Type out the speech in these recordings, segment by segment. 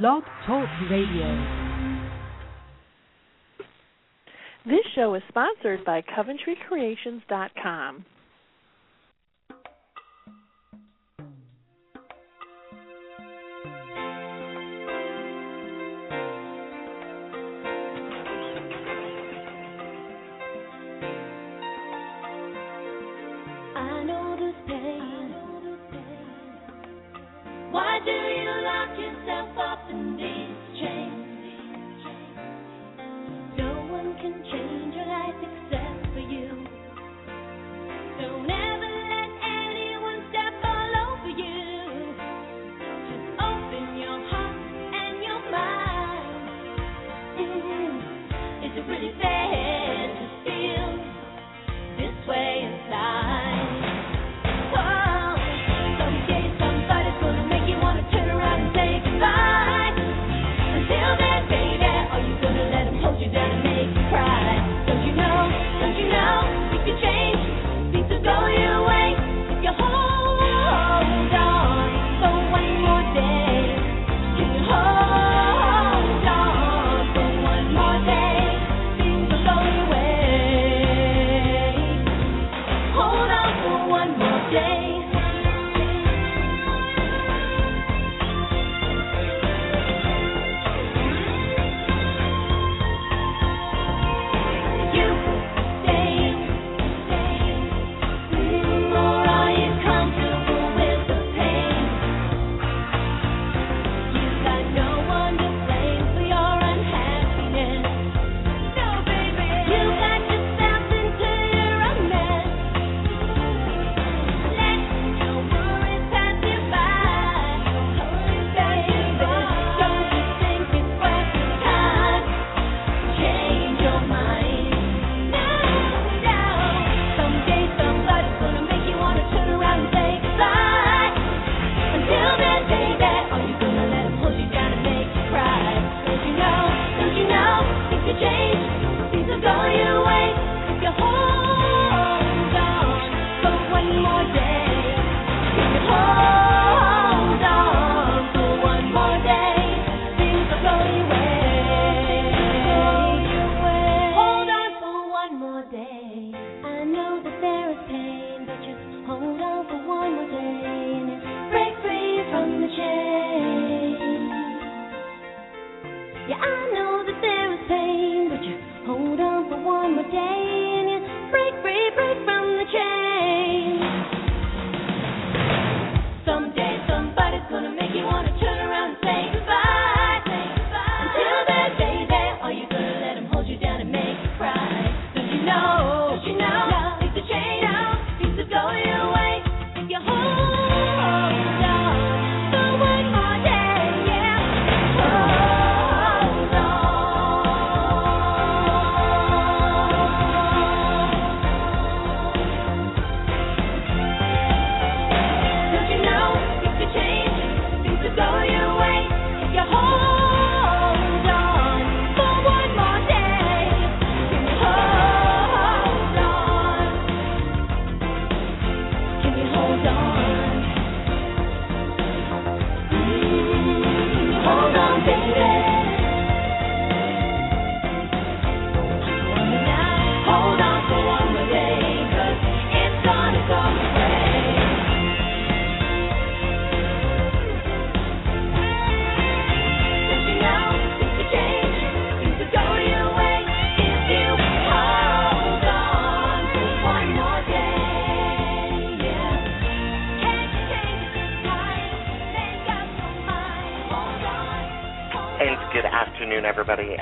Blog Talk Radio. This show is sponsored by CoventryCreations.com. pretty bad.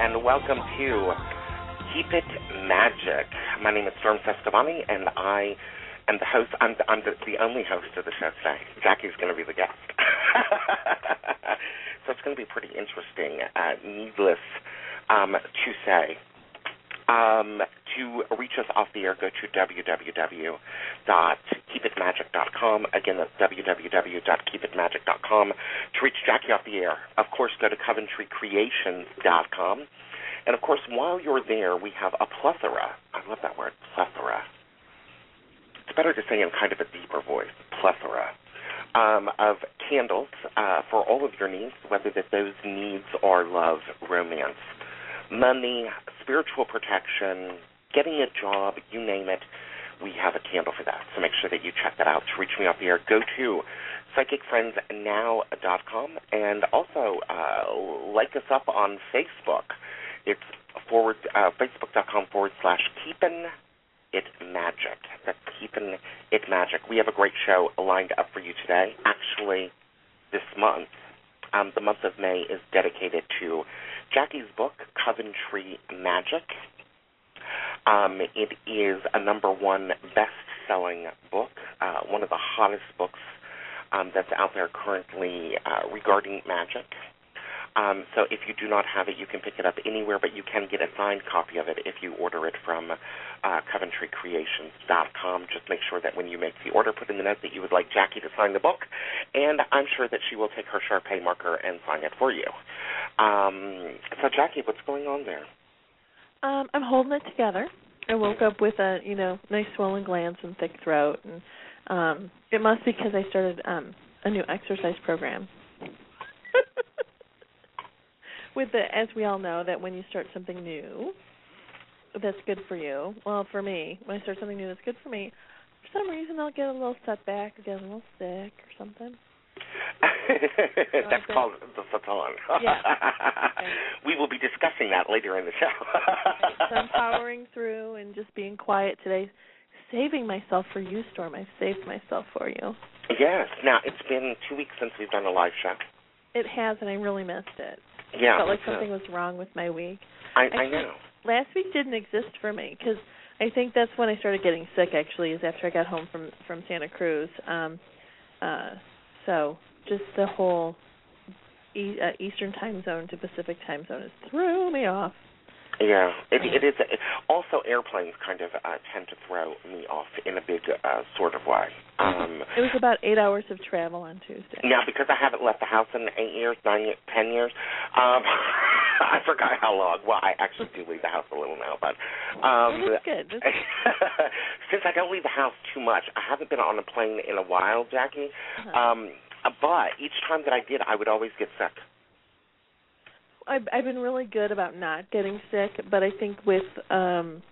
and welcome to one best-selling book, uh, one of the hottest books um, that's out there currently uh, regarding magic. Um, so if you do not have it, you can pick it up anywhere, but you can get a signed copy of it if you order it from uh, CoventryCreations.com. Just make sure that when you make the order, put in the note that you would like Jacki to sign the book, and I'm sure that she will take her Sharpie marker and sign it for you. Um, so Jacki, what's going on there? Um, I'm holding it together. I woke up with a you know nice swollen glands and thick throat, and um, it must be because I started um, a new exercise program. with the as we all know that when you start something new that's good for you. Well, for me, when I start something new that's good for me, for some reason I'll get a little setback get a little sick or something. That's called the Satan. Yeah. we will be discussing that later in the show. so I'm powering through and just being quiet today, saving myself for you, Storm. I've saved myself for you. Yes. Now, it's been two weeks since we've done a live show. It has, and I really missed it. Yeah. I felt like something was wrong with my week. I, I Actually, know. Last week didn't exist for me because I think that's when I started getting sick. Actually, is after I got home from from Santa Cruz. Um, uh, so just the whole uh, Eastern time zone to Pacific time zone has threw me off. Yeah, it, it is. It, also, airplanes kind of uh, tend to throw me off in a big uh, sort of way. Um, It was about eight hours of travel on Tuesday. now, because I haven't left the house in eight years, nine, years, ten years, um, I forgot how long. Well, I actually do leave the house a little now, but um, Well, that's good. That's, since I don't leave the house too much, I haven't been on a plane in a while, Jacki. uh-huh. Um, but each time that I did, I would always get sick. I've I've been really good about not getting sick, but I think with um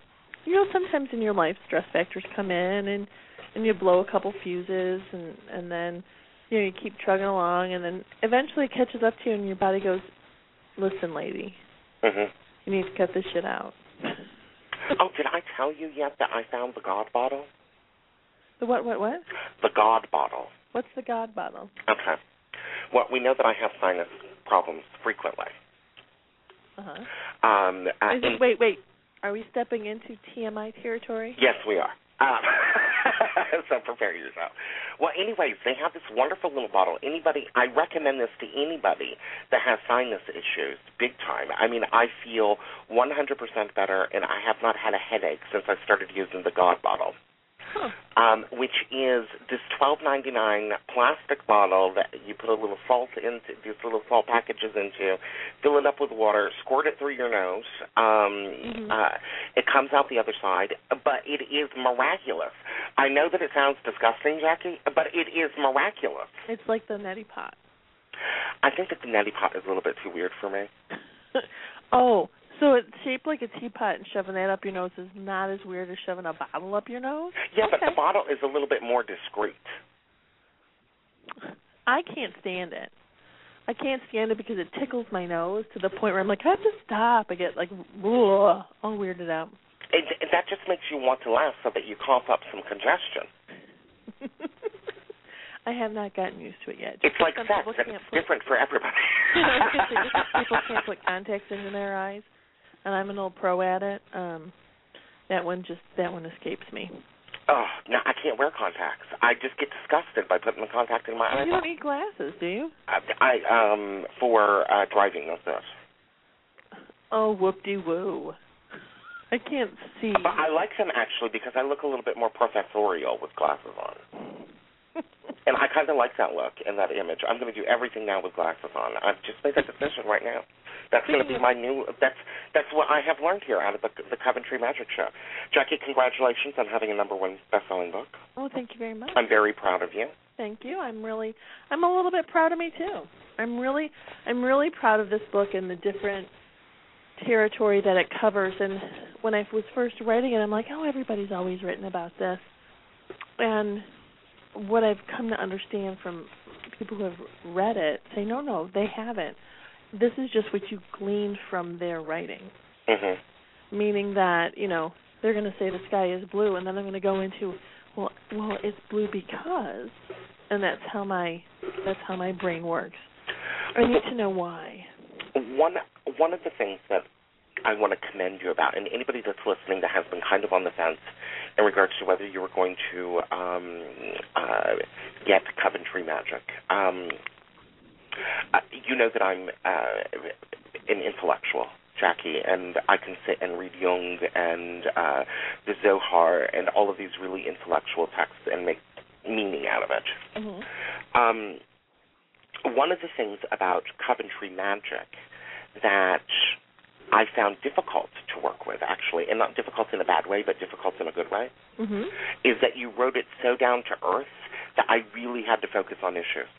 you know sometimes in your life stress factors come in and and you blow a couple fuses and and then you know you keep trugging along and then eventually it catches up to you and your body goes listen lady hmm you need to cut this shit out Oh, did I tell you yet that I found the God bottle? the what what what The God bottle. what's the god bottle Okay. Well, we know that I have sinus problems frequently. Uh-huh Um, uh, Is it, wait wait are we stepping into TMI territory Yes, we are. Um, so prepare yourself. Well, anyways, they have this wonderful little bottle. Anybody, I recommend this to anybody that has sinus issues, big time. I mean, I feel 100% better, and I have not had a headache since I started using the God bottle. Huh um, which is this twelve ninety nine plastic bottle that you put a little salt into these little salt packages into, fill it up with water, squirt it through your nose. Um, Mhm. uh, it comes out the other side, but it is miraculous. I know that it sounds disgusting, Jacki, but it is miraculous. it's like the neti pot I think that the neti pot is a little bit too weird for me. oh, so it's shaped like a teapot and shoving that up your nose is not as weird as shoving a bottle up your nose? Yeah, but the bottle is a little bit more discreet. I can't stand it. I can't stand it because it tickles my nose to the point where I'm like, I have to stop. I get like, ugh, all weirded out. It, that just makes you want to laugh so that you cough up some congestion. I have not gotten used to it yet. It's like sex, people and can't it's put- different for everybody. I was gonna say, just because people can't put contacts into their eyes, and I'm an old pro at it. Um, that one just that one escapes me. Oh, no, I can't wear contacts. I just get disgusted by putting the contact in my eye. You don't need glasses, do you? I, I um for uh driving those this. Oh, whoop de woo. I can't see. But I like them actually because I look a little bit more professorial with glasses on. And I kind of like that look and that image. I'm going to do everything now with glasses on. I've just made that decision right now. That's going to be my new. That's that's what I have learned here out of the, the Coventry Magic Show. Jacki, congratulations on having a number one best-selling book. oh, thank you very much. I'm very proud of you. Thank you. I'm really I'm a little bit proud of me too. I'm really I'm really proud of this book and the different territory that it covers and when I was first writing it I'm like, "Oh, everybody's always written about this." And what I've come to understand from people who have read it say, "No, no, they haven't. This is just what you gleaned from their writing." Mhm. Meaning that, you know, they're going to say the sky is blue and then I'm going to go into well, well, it's blue because, and that's how my that's how my brain works. I need to know why. One one of the things that I want to commend you about, and anybody that's listening that has been kind of on the fence in regards to whether you were going to um, uh, get Coventry Magic, um, uh, you know that I'm uh, an intellectual. Jacki, and I can sit and read Jung and uh, the Zohar and all of these really intellectual texts and make meaning out of it. Mm-hmm. Um, one of the things about Coventry Magic that I found difficult to work with, actually, and not difficult in a bad way, but difficult in a good way, mm-hmm. is that you wrote it so down to earth that I really had to focus on issues.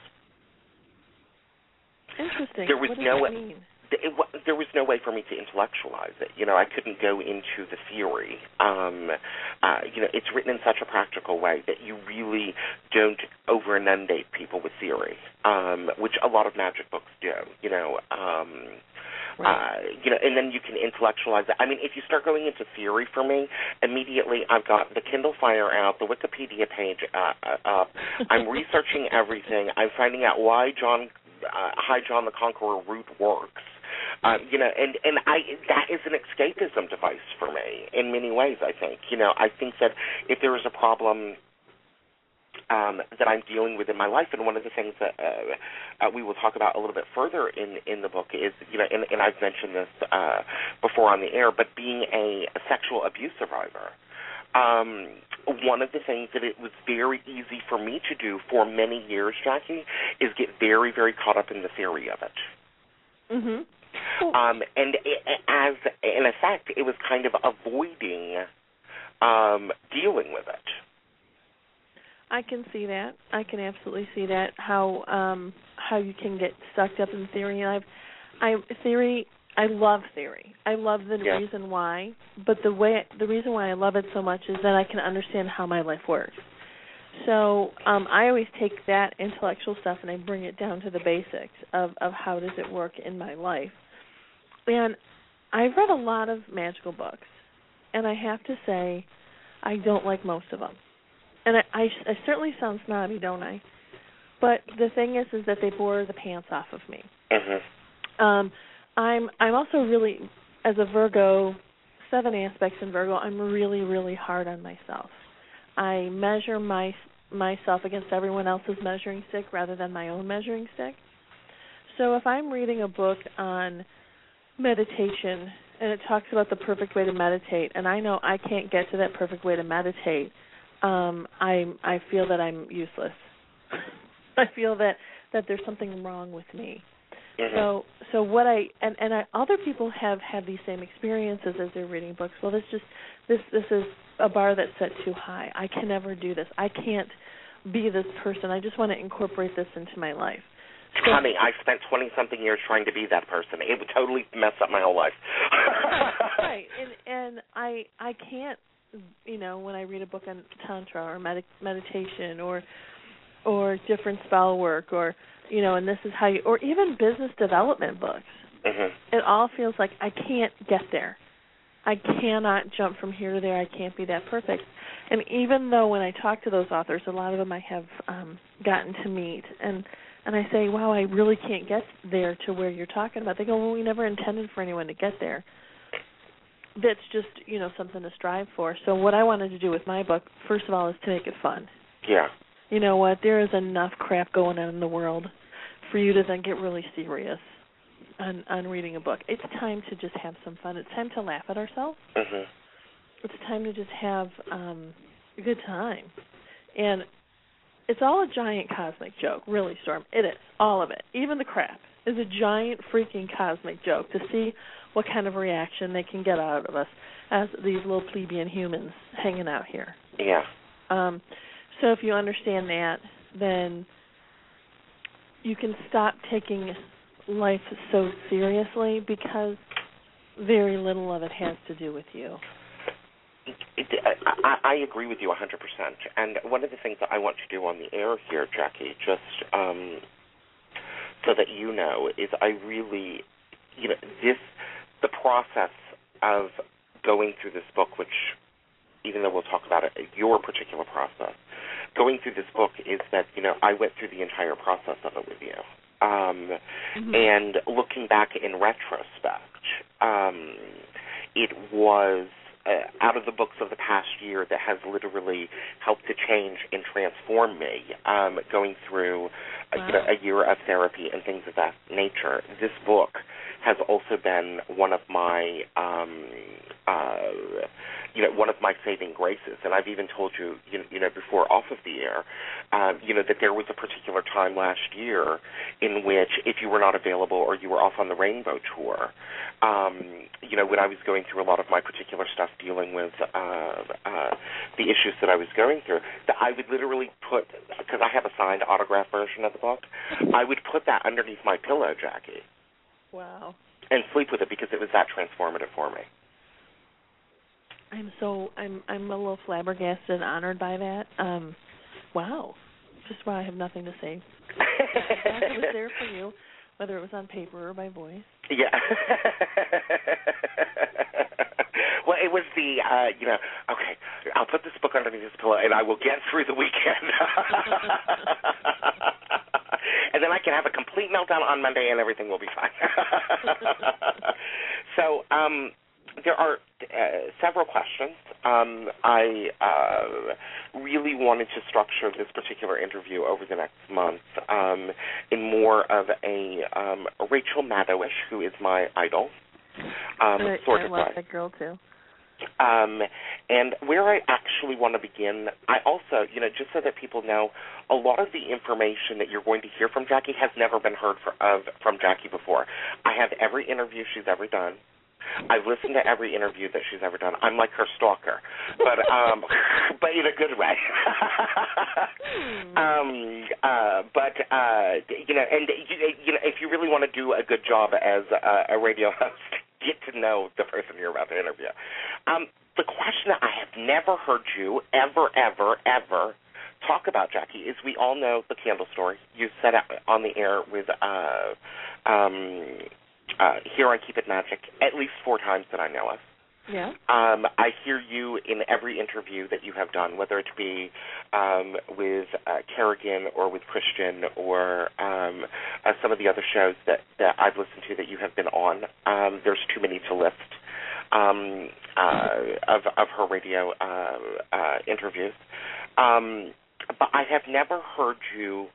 Interesting. There was what does no that mean? It, there was no way for me to intellectualize it. You know, I couldn't go into the theory. Um, uh, you know, it's written in such a practical way that you really don't over inundate people with theory, um, which a lot of magic books do. You know. Um, Right. Uh, you know, and then you can intellectualize it. I mean, if you start going into theory for me, immediately I've got the Kindle Fire out, the Wikipedia page uh, uh, up. I'm researching everything. I'm finding out why John, uh, High John the Conqueror root works. Uh, you know, and and I that is an escapism device for me in many ways. I think you know I think that if there is a problem um, that I'm dealing with in my life, and one of the things that uh, uh, we will talk about a little bit further in in the book is you know, and, and I've mentioned this uh, before on the air, but being a, a sexual abuse survivor. Um, one of the things that it was very easy for me to do for many years, Jacki, is get very, very caught up in the theory of it. Mhm. Um, and it, as in effect, it was kind of avoiding um, dealing with it. I can see that. I can absolutely see that. How um how you can get sucked up in theory. And I've I theory. I love theory. I love the Yeah. reason why, but the way the reason why I love it so much is that I can understand how my life works. So um I always take that intellectual stuff and I bring it down to the basics of of how does it work in my life. And I've read a lot of magical books, and I have to say, I don't like most of them. And I, I, I certainly sound snobby, don't I? But the thing is, is that they bore the pants off of me. hmm Um, I'm I'm also really, as a Virgo, seven aspects in Virgo. I'm really really hard on myself. I measure my myself against everyone else's measuring stick rather than my own measuring stick. So if I'm reading a book on meditation and it talks about the perfect way to meditate, and I know I can't get to that perfect way to meditate, um, I I feel that I'm useless. I feel that that there's something wrong with me. hmm So so what I and and I, other people have had these same experiences as they're reading books. Well, this just this this is a bar that's set too high. I can never do this. I can't be this person. I just want to incorporate this into my life. So- Honey, I spent twenty something years trying to be that person. It would totally mess up my whole life. right and and i i can't you know when i read a book on tantra or med- meditation or or different spell work or you know and this is how you or even business development books hmm it all feels like i can't get there i cannot jump from here to there. I can't be that perfect. And even though when i talk to those authors a lot of them i have um gotten to meet and and i say wow i really can't get there to where you're talking about. They go well we never intended for anyone to get there. That's just you know something to strive for. So what i wanted to do with my book first of all is to make it fun. Yeah. you know what? There is enough crap going on in the world for you to then get really serious on on reading a book. It's time to just have some fun. It's time to laugh at ourselves. Hmm it's time to just have um a good time. And it's all a giant cosmic joke really storm. It is. All of it. Even the crap is a giant freaking cosmic joke to see what kind of reaction they can get out of us as these little plebeian humans hanging out here. Yeah. um so if you understand that then you can stop taking life so seriously because very little of it has to do with you. It, I, I agree with you 100%. And one of the things that I want to do on the air here, Jacki, just um, so that you know, is I really, you know, this, the process of going through this book, which, even though we'll talk about it, your particular process, going through this book is that, you know, I went through the entire process of it with you. Um, mm-hmm. And looking back in retrospect, um, it was uh, out of the books of the past year that has literally helped to change and transform me. Um, going through a, wow. you know, a year of therapy and things of that nature. This book has also been one of my um, uh, you know, one of my saving graces. And I've even told you, you, you know, before off of the air, uh, you know, that there was a particular time last year in which if you were not available or you were off on the Rainbow Tour, um, you know, when I was going through a lot of my particular stuff dealing with uh, uh, the issues that I was going through, that I would literally put, because I have a signed autograph version of the book, I would put that underneath my pillow, Jacki. Wow. And sleep with it because it was that transformative for me. I'm so I'm I'm a little flabbergasted and honored by that. Um, wow, just wow, I have nothing to say. it was there for you, whether it was on paper or by voice. Yeah. well, it was the uh, you know, okay, I'll put this book underneath this pillow and I will get through the weekend. and then I can have a complete meltdown on Monday and everything will be fine. so, um there are uh, several questions. Um, I uh, really wanted to structure this particular interview over the next month um, in more of a, um, Rachel Maddowish, who is my idol. Um, I, sort I of love that girl too. Um, and where I actually want to begin, I also, you know, just so that people know, a lot of the information that you're going to hear from Jacki has never been heard for, of from Jacki before. I have every interview she's ever done. I've listened to every interview that she's ever done. I'm like her stalker, but um, but in a good way. um, uh, but uh, you know, and you, you know, if you really want to do a good job as a, a radio host, get to know the person you're about to interview. Um, the question that I have never heard you ever, ever, ever talk about, Jacki, is we all know the candle story. You said it on the air with uh, um, uh, here on Keep It Magic at least four times that I know of. Yeah. Um, I hear you in every interview that you have done, whether it be um, with uh, Kerrigan or with Christian or um, uh, some of the other shows that, that I've listened to that you have been on. Um, there's too many to list um, uh, of of her radio uh, uh, interviews. Um, but I have never heard you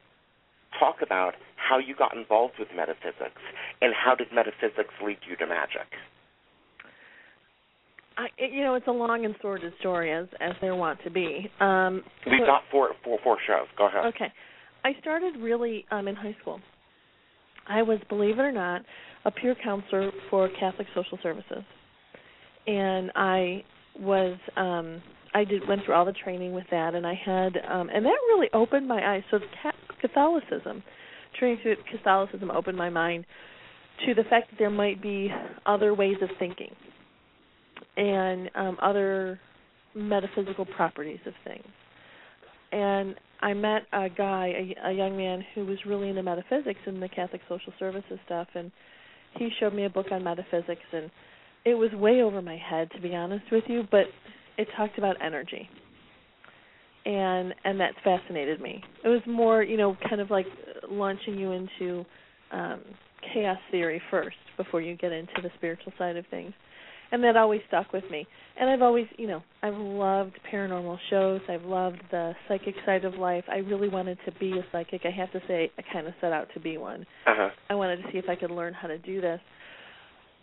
talk about how you got involved with metaphysics and how did metaphysics lead you to magic. I, you know, it's a long and sordid story, as as there want to be. Um, We've so, got four, four, four shows. Go ahead. Okay, I started really um, in high school. I was, believe it or not, a peer counselor for Catholic Social Services, and I was um, I did went through all the training with that, and I had um, and that really opened my eyes. So Catholicism, training through Catholicism opened my mind to the fact that there might be other ways of thinking and um, other metaphysical properties of things. And I met a guy, a, a young man who was really into metaphysics and the Catholic social services stuff, and he showed me a book on metaphysics, and it was way over my head, to be honest with you, but it talked about energy and and that's fascinated me. It was more, you know, kind of like launching you into um chaos theory first before you get into the spiritual side of things. And that always stuck with me. And I've always, you know, I've loved paranormal shows. I've loved the psychic side of life. I really wanted to be a psychic. I have to say, I kind of set out to be one. Uh-huh. I wanted to see if I could learn how to do this.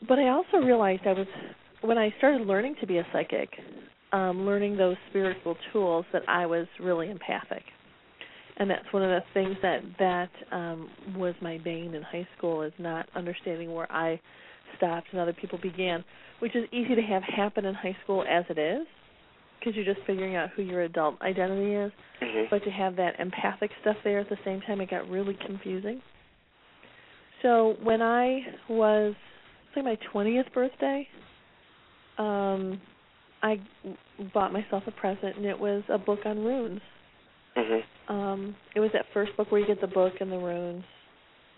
But I also realized I was when I started learning to be a psychic, um, learning those spiritual tools that I was really empathic. And that's one of the things that that um, was my bane in high school is not understanding where I stopped and other people began, which is easy to have happen in high school as it is. because you're just figuring out who your adult identity is. Mhm. But to have that empathic stuff there at the same time, it got really confusing. So when I was, say, my 20th birthday, um, I bought myself a present, and it was a book on runes. Mhm. Um, it was that first book where you get the book and the runes,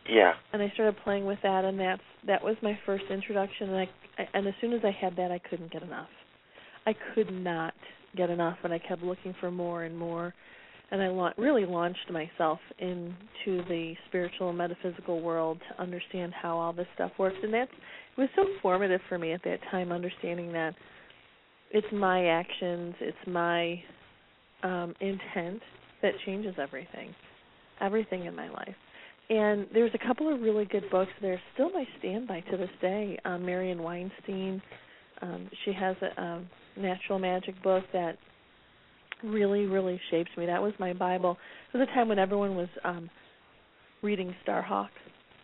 Yeah. and I started playing with that, and that's that was my first introduction. And I, and as soon as I had that, I couldn't get enough. I could not get enough, and I kept looking for more and more. And I la- really launched myself into the spiritual and metaphysical world to understand how all this stuff works. And that's it was so formative for me at that time, understanding that it's my actions, it's my um, intent that changes everything, everything in my life. And there's a couple of really good books there, still my standby to this day. Um, Marion Weinstein, um, she has a um, natural magic book that really, really shapes me. That was my Bible. It was a time when everyone was um, reading Starhawk.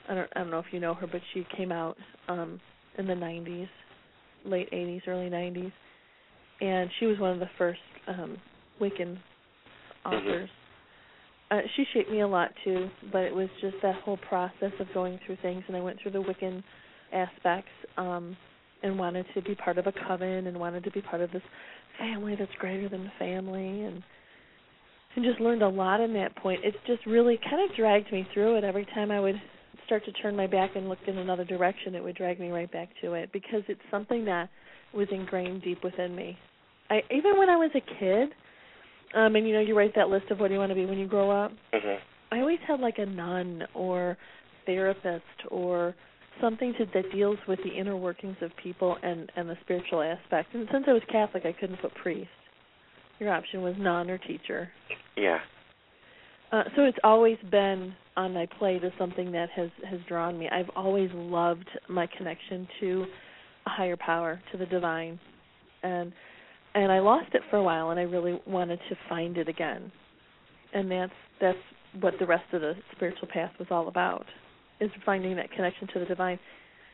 I don't, I don't know if you know her, but she came out um, in the 90s, late 80s, early 90s, and she was one of the first um, Wiccan authors. Uh, she shaped me a lot too, but it was just that whole process of going through things, and I went through the Wiccan aspects, um, and wanted to be part of a coven, and wanted to be part of this family that's greater than the family, and and just learned a lot in that point. It just really kind of dragged me through it. Every time I would start to turn my back and look in another direction, it would drag me right back to it because it's something that was ingrained deep within me. I even when I was a kid, um, and you know, you write that list of what do you want to be when you grow up. Mhm. I always had like a nun or therapist or something to, that deals with the inner workings of people and and the spiritual aspect. And since I was Catholic, I couldn't put priest. Your option was nun or teacher. Yeah. Uh, so it's always been on my plate as something that has has drawn me. I've always loved my connection to a higher power, to the divine, and and I lost it for a while, and I really wanted to find it again. And that's that's what the rest of the spiritual path was all about, is finding that connection to the divine.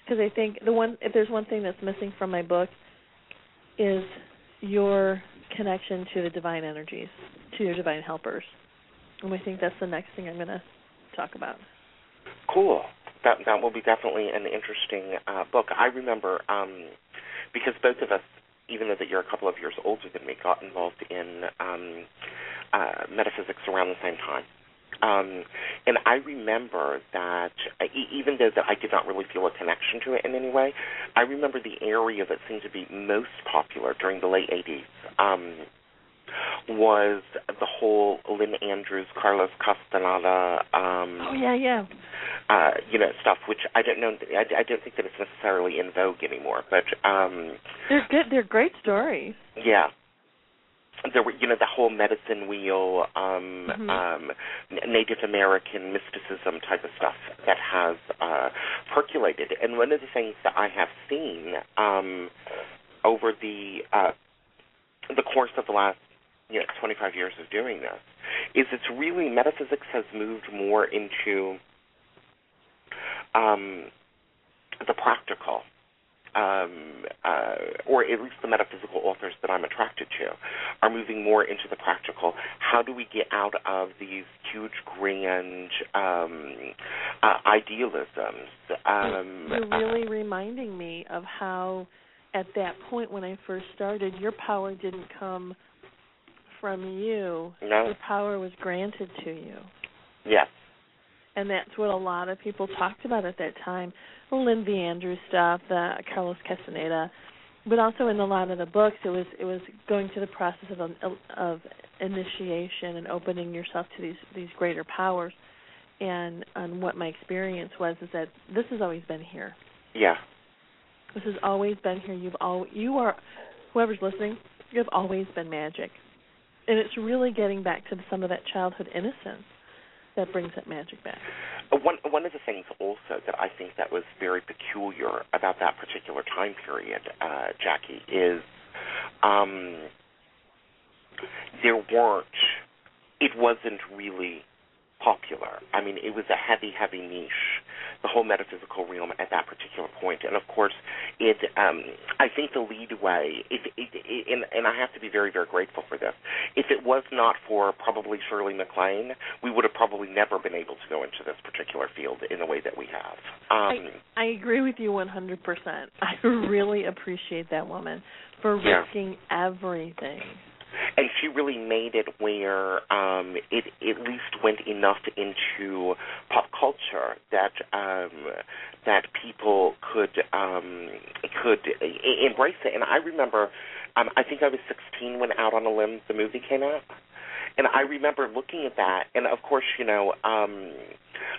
Because I think the one if there's one thing that's missing from my book is your connection to the divine energies, to your divine helpers. And I think that's the next thing I'm going to talk about. Cool. That that will be definitely an interesting uh, book. I remember um, because both of us, even though that you're a couple of years older than me, got involved in um, uh, metaphysics around the same time. Um, and I remember that uh, even though that I did not really feel a connection to it in any way, I remember the area that seemed to be most popular during the late 80s um, was the whole Lynn Andrews, Carlos Castaneda, um, Oh yeah, yeah. uh, you know, stuff. Which I don't know. I, I don't think that it's necessarily in vogue anymore. But um, They're good. They're great stories. yeah, there were, you know, the whole medicine wheel, um, Mhm. um, Native American mysticism type of stuff that has uh, percolated. And one of the things that I have seen um, over the uh, the course of the last you know 25 years of doing this is it's really metaphysics has moved more into um, the practical um, uh, or at least the metaphysical authors that I'm attracted to, are moving more into the practical. How do we get out of these huge, grand um, uh, idealisms? Um, You're uh, really reminding me of how, at that point when I first started, your power didn't come from you. no, Your power was granted to you. yes, and that's what a lot of people talked about at that time. The V. Andrews stuff, the Carlos Castaneda, but also in a lot of the books, it was it was going through the process of um, of initiation and opening yourself to these these greater powers. And and what my experience was is that this has always been here. yeah, This has always been here. You've all you are whoever's listening. You have always been magic, and it's really getting back to some of that childhood innocence that brings that magic back. Uh, One one of the things also that I think that was very peculiar about that particular time period, uh, Jacki, is um, there weren't. It wasn't really popular. I mean, it was a heavy, heavy niche, the whole metaphysical realm at that particular point. And of course, it um I think the lead way if it, it, and and I have to be very very grateful for this. If it was not for probably Shirley MacLaine, we would have probably never been able to go into this particular field in the way that we have. Um I, I agree with you 100%. I really appreciate that woman for Yeah. risking everything. And she really made it where um it at least went enough into pop culture that um that people could um could embrace it. And i remember um i think i was 16 when out on a limb the movie came out and i remember looking at that and of course you know um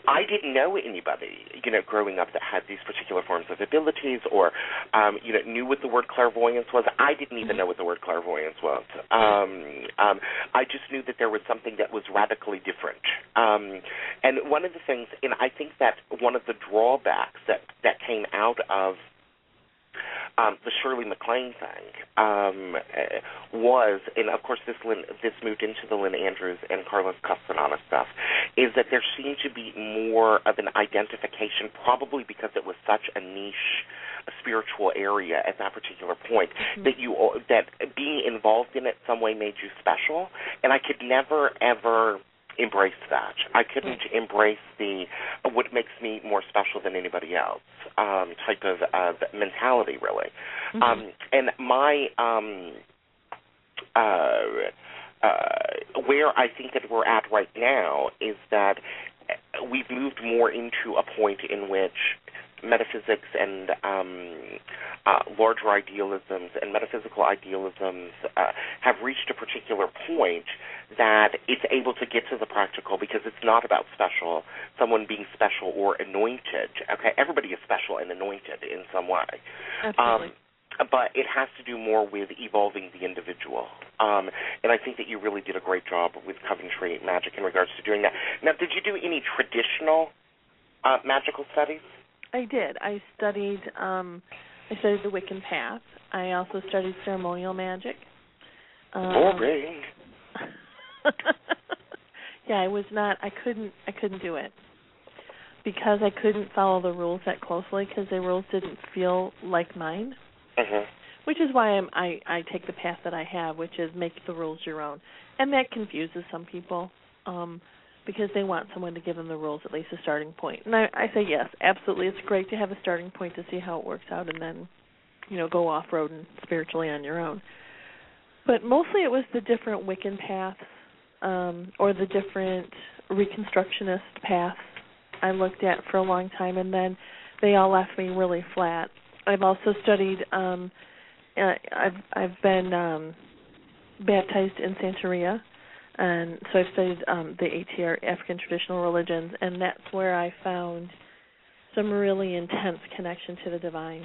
I didn't know anybody, you know, growing up that had these particular forms of abilities or, um, you know, knew what the word clairvoyance was. I didn't even know what the word clairvoyance was. Um, um, I just knew that there was something that was radically different. Um, and one of the things, and I think that one of the drawbacks that that came out of um, the Shirley MacLaine thing um, uh, was, and of course this Lynn, this moved into the Lynn Andrews and Carlos Castaneda stuff, is that there seemed to be more of an identification, probably because it was such a niche, a spiritual area at that particular point, Mhm. that you that being involved in it some way made you special, and I could never ever embrace that. I couldn't embrace the what makes me more special than anybody else um, type of uh, mentality, really. Mhm. Um, and my um, uh, uh, where I think that we're at right now is that we've moved more into a point in which metaphysics and um, uh, larger idealisms and metaphysical idealisms uh, have reached a particular point that it's able to get to the practical because it's not about special, someone being special or anointed. Okay, everybody is special and anointed in some way. Absolutely. Um, but it has to do more with evolving the individual. Um, and I think that you really did a great job with Coventry Magic in regards to doing that. Now, did you do any traditional uh, magical studies? I did. I studied um I studied the Wiccan path. I also studied ceremonial magic. Um, Boring. yeah, I was not I couldn't I couldn't do it. Because I couldn't follow the rules that closely because the rules didn't feel like mine. hmm Which is why I'm, I I take the path that I have, which is make the rules your own, and that confuses some people, um, because they want someone to give them the rules at least a starting point. And I, I say yes, absolutely, it's great to have a starting point to see how it works out, and then, you know, go off road and spiritually on your own. But mostly it was the different Wiccan paths, um, or the different Reconstructionist paths I looked at for a long time, and then they all left me really flat. I've also studied. Um, uh, I've I've been um, baptized in Santeria, and so I've studied um, the ATR African traditional religions, and that's where I found some really intense connection to the divine.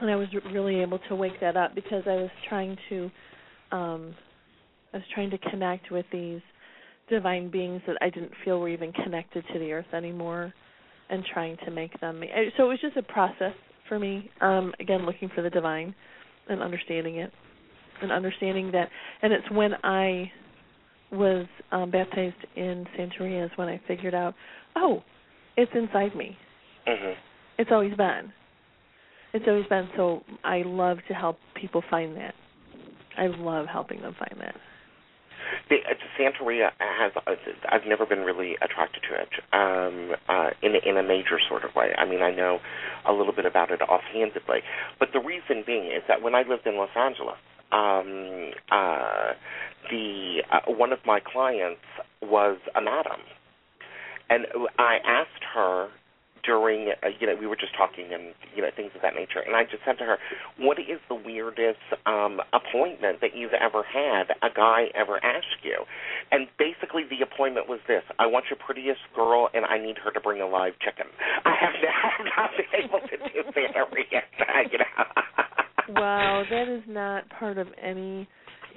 And I was really able to wake that up because I was trying to, um, I was trying to connect with these divine beings that I didn't feel were even connected to the earth anymore, and trying to make them. So it was just a process for me. Um, again, looking for the divine and understanding it, and understanding that. And it's when I was um, baptized in Santeria is when I figured out, oh, it's inside me. hmm It's always been. It's always been. So I love to help people find that. I love helping them find that. The, uh, Santeria has. Uh, I've never been really attracted to it um, uh, in in a major sort of way. I mean, I know a little bit about it offhandedly, but the reason being is that when I lived in Los Angeles, um, uh, the uh, one of my clients was a madam, and I asked her during, uh, you know, we were just talking and you know things of that nature, and I just said to her, "What is the weirdest um, appointment that you've ever had? A guy ever ask you?" And basically, the appointment was this: I want your prettiest girl, and I need her to bring a live chicken. I have not, not been able to do that yet, you know. Wow, that is not part of any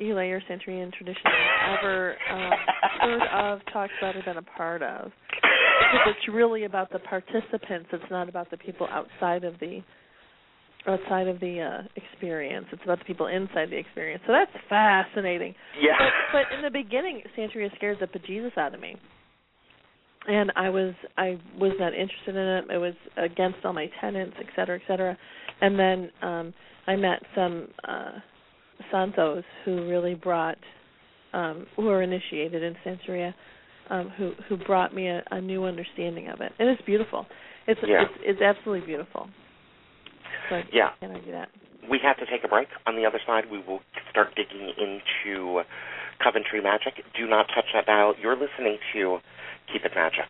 Elay or Centurion tradition I've ever um, heard of, talked about, or been a part of. Because it's really about the participants. It's not about the people outside of the outside of the uh, experience. It's about the people inside the experience. So that's fascinating. Yeah. But, but in the beginning, Santeria scares the bejesus out of me. and I was I was not interested in it. It was against all my tenants, et cetera, et cetera. And then um I met some uh santos who really brought um who are initiated in Santeria um who who brought me a, a new understanding of it. And it's beautiful. It's Yeah. it's it's absolutely beautiful. So Yeah. can't argue that. We have to take a break. On the other side, we will start digging into Coventry Magic. Do not touch that dial. You're listening to Keep It Magic.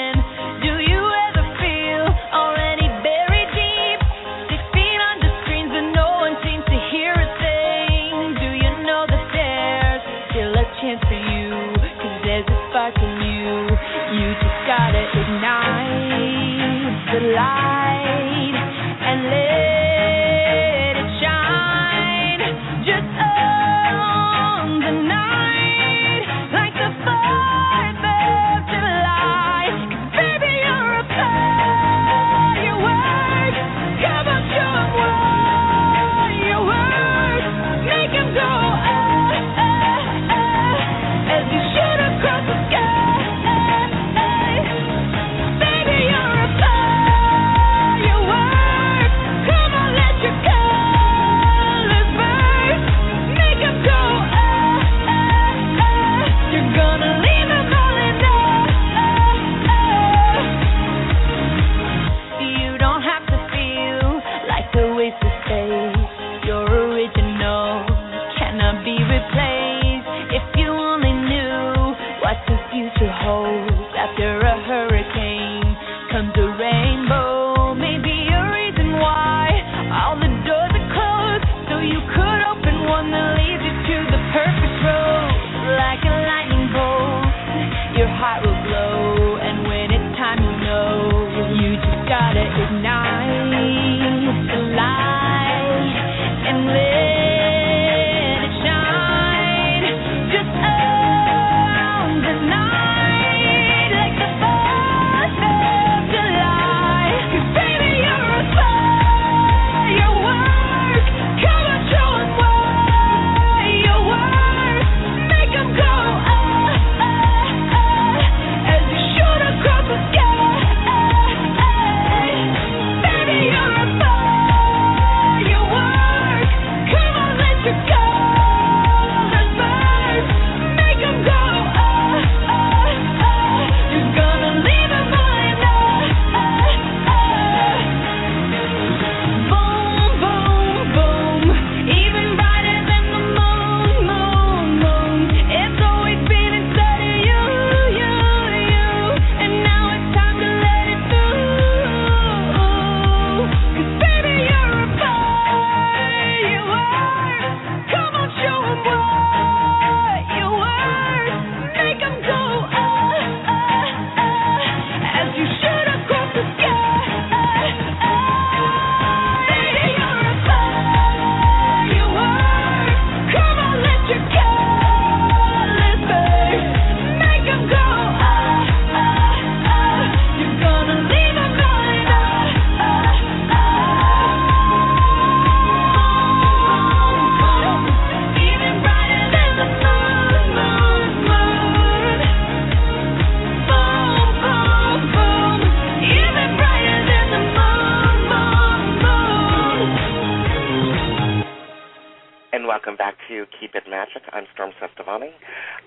Welcome back to Keep It Magic. I'm Storm Sestavani.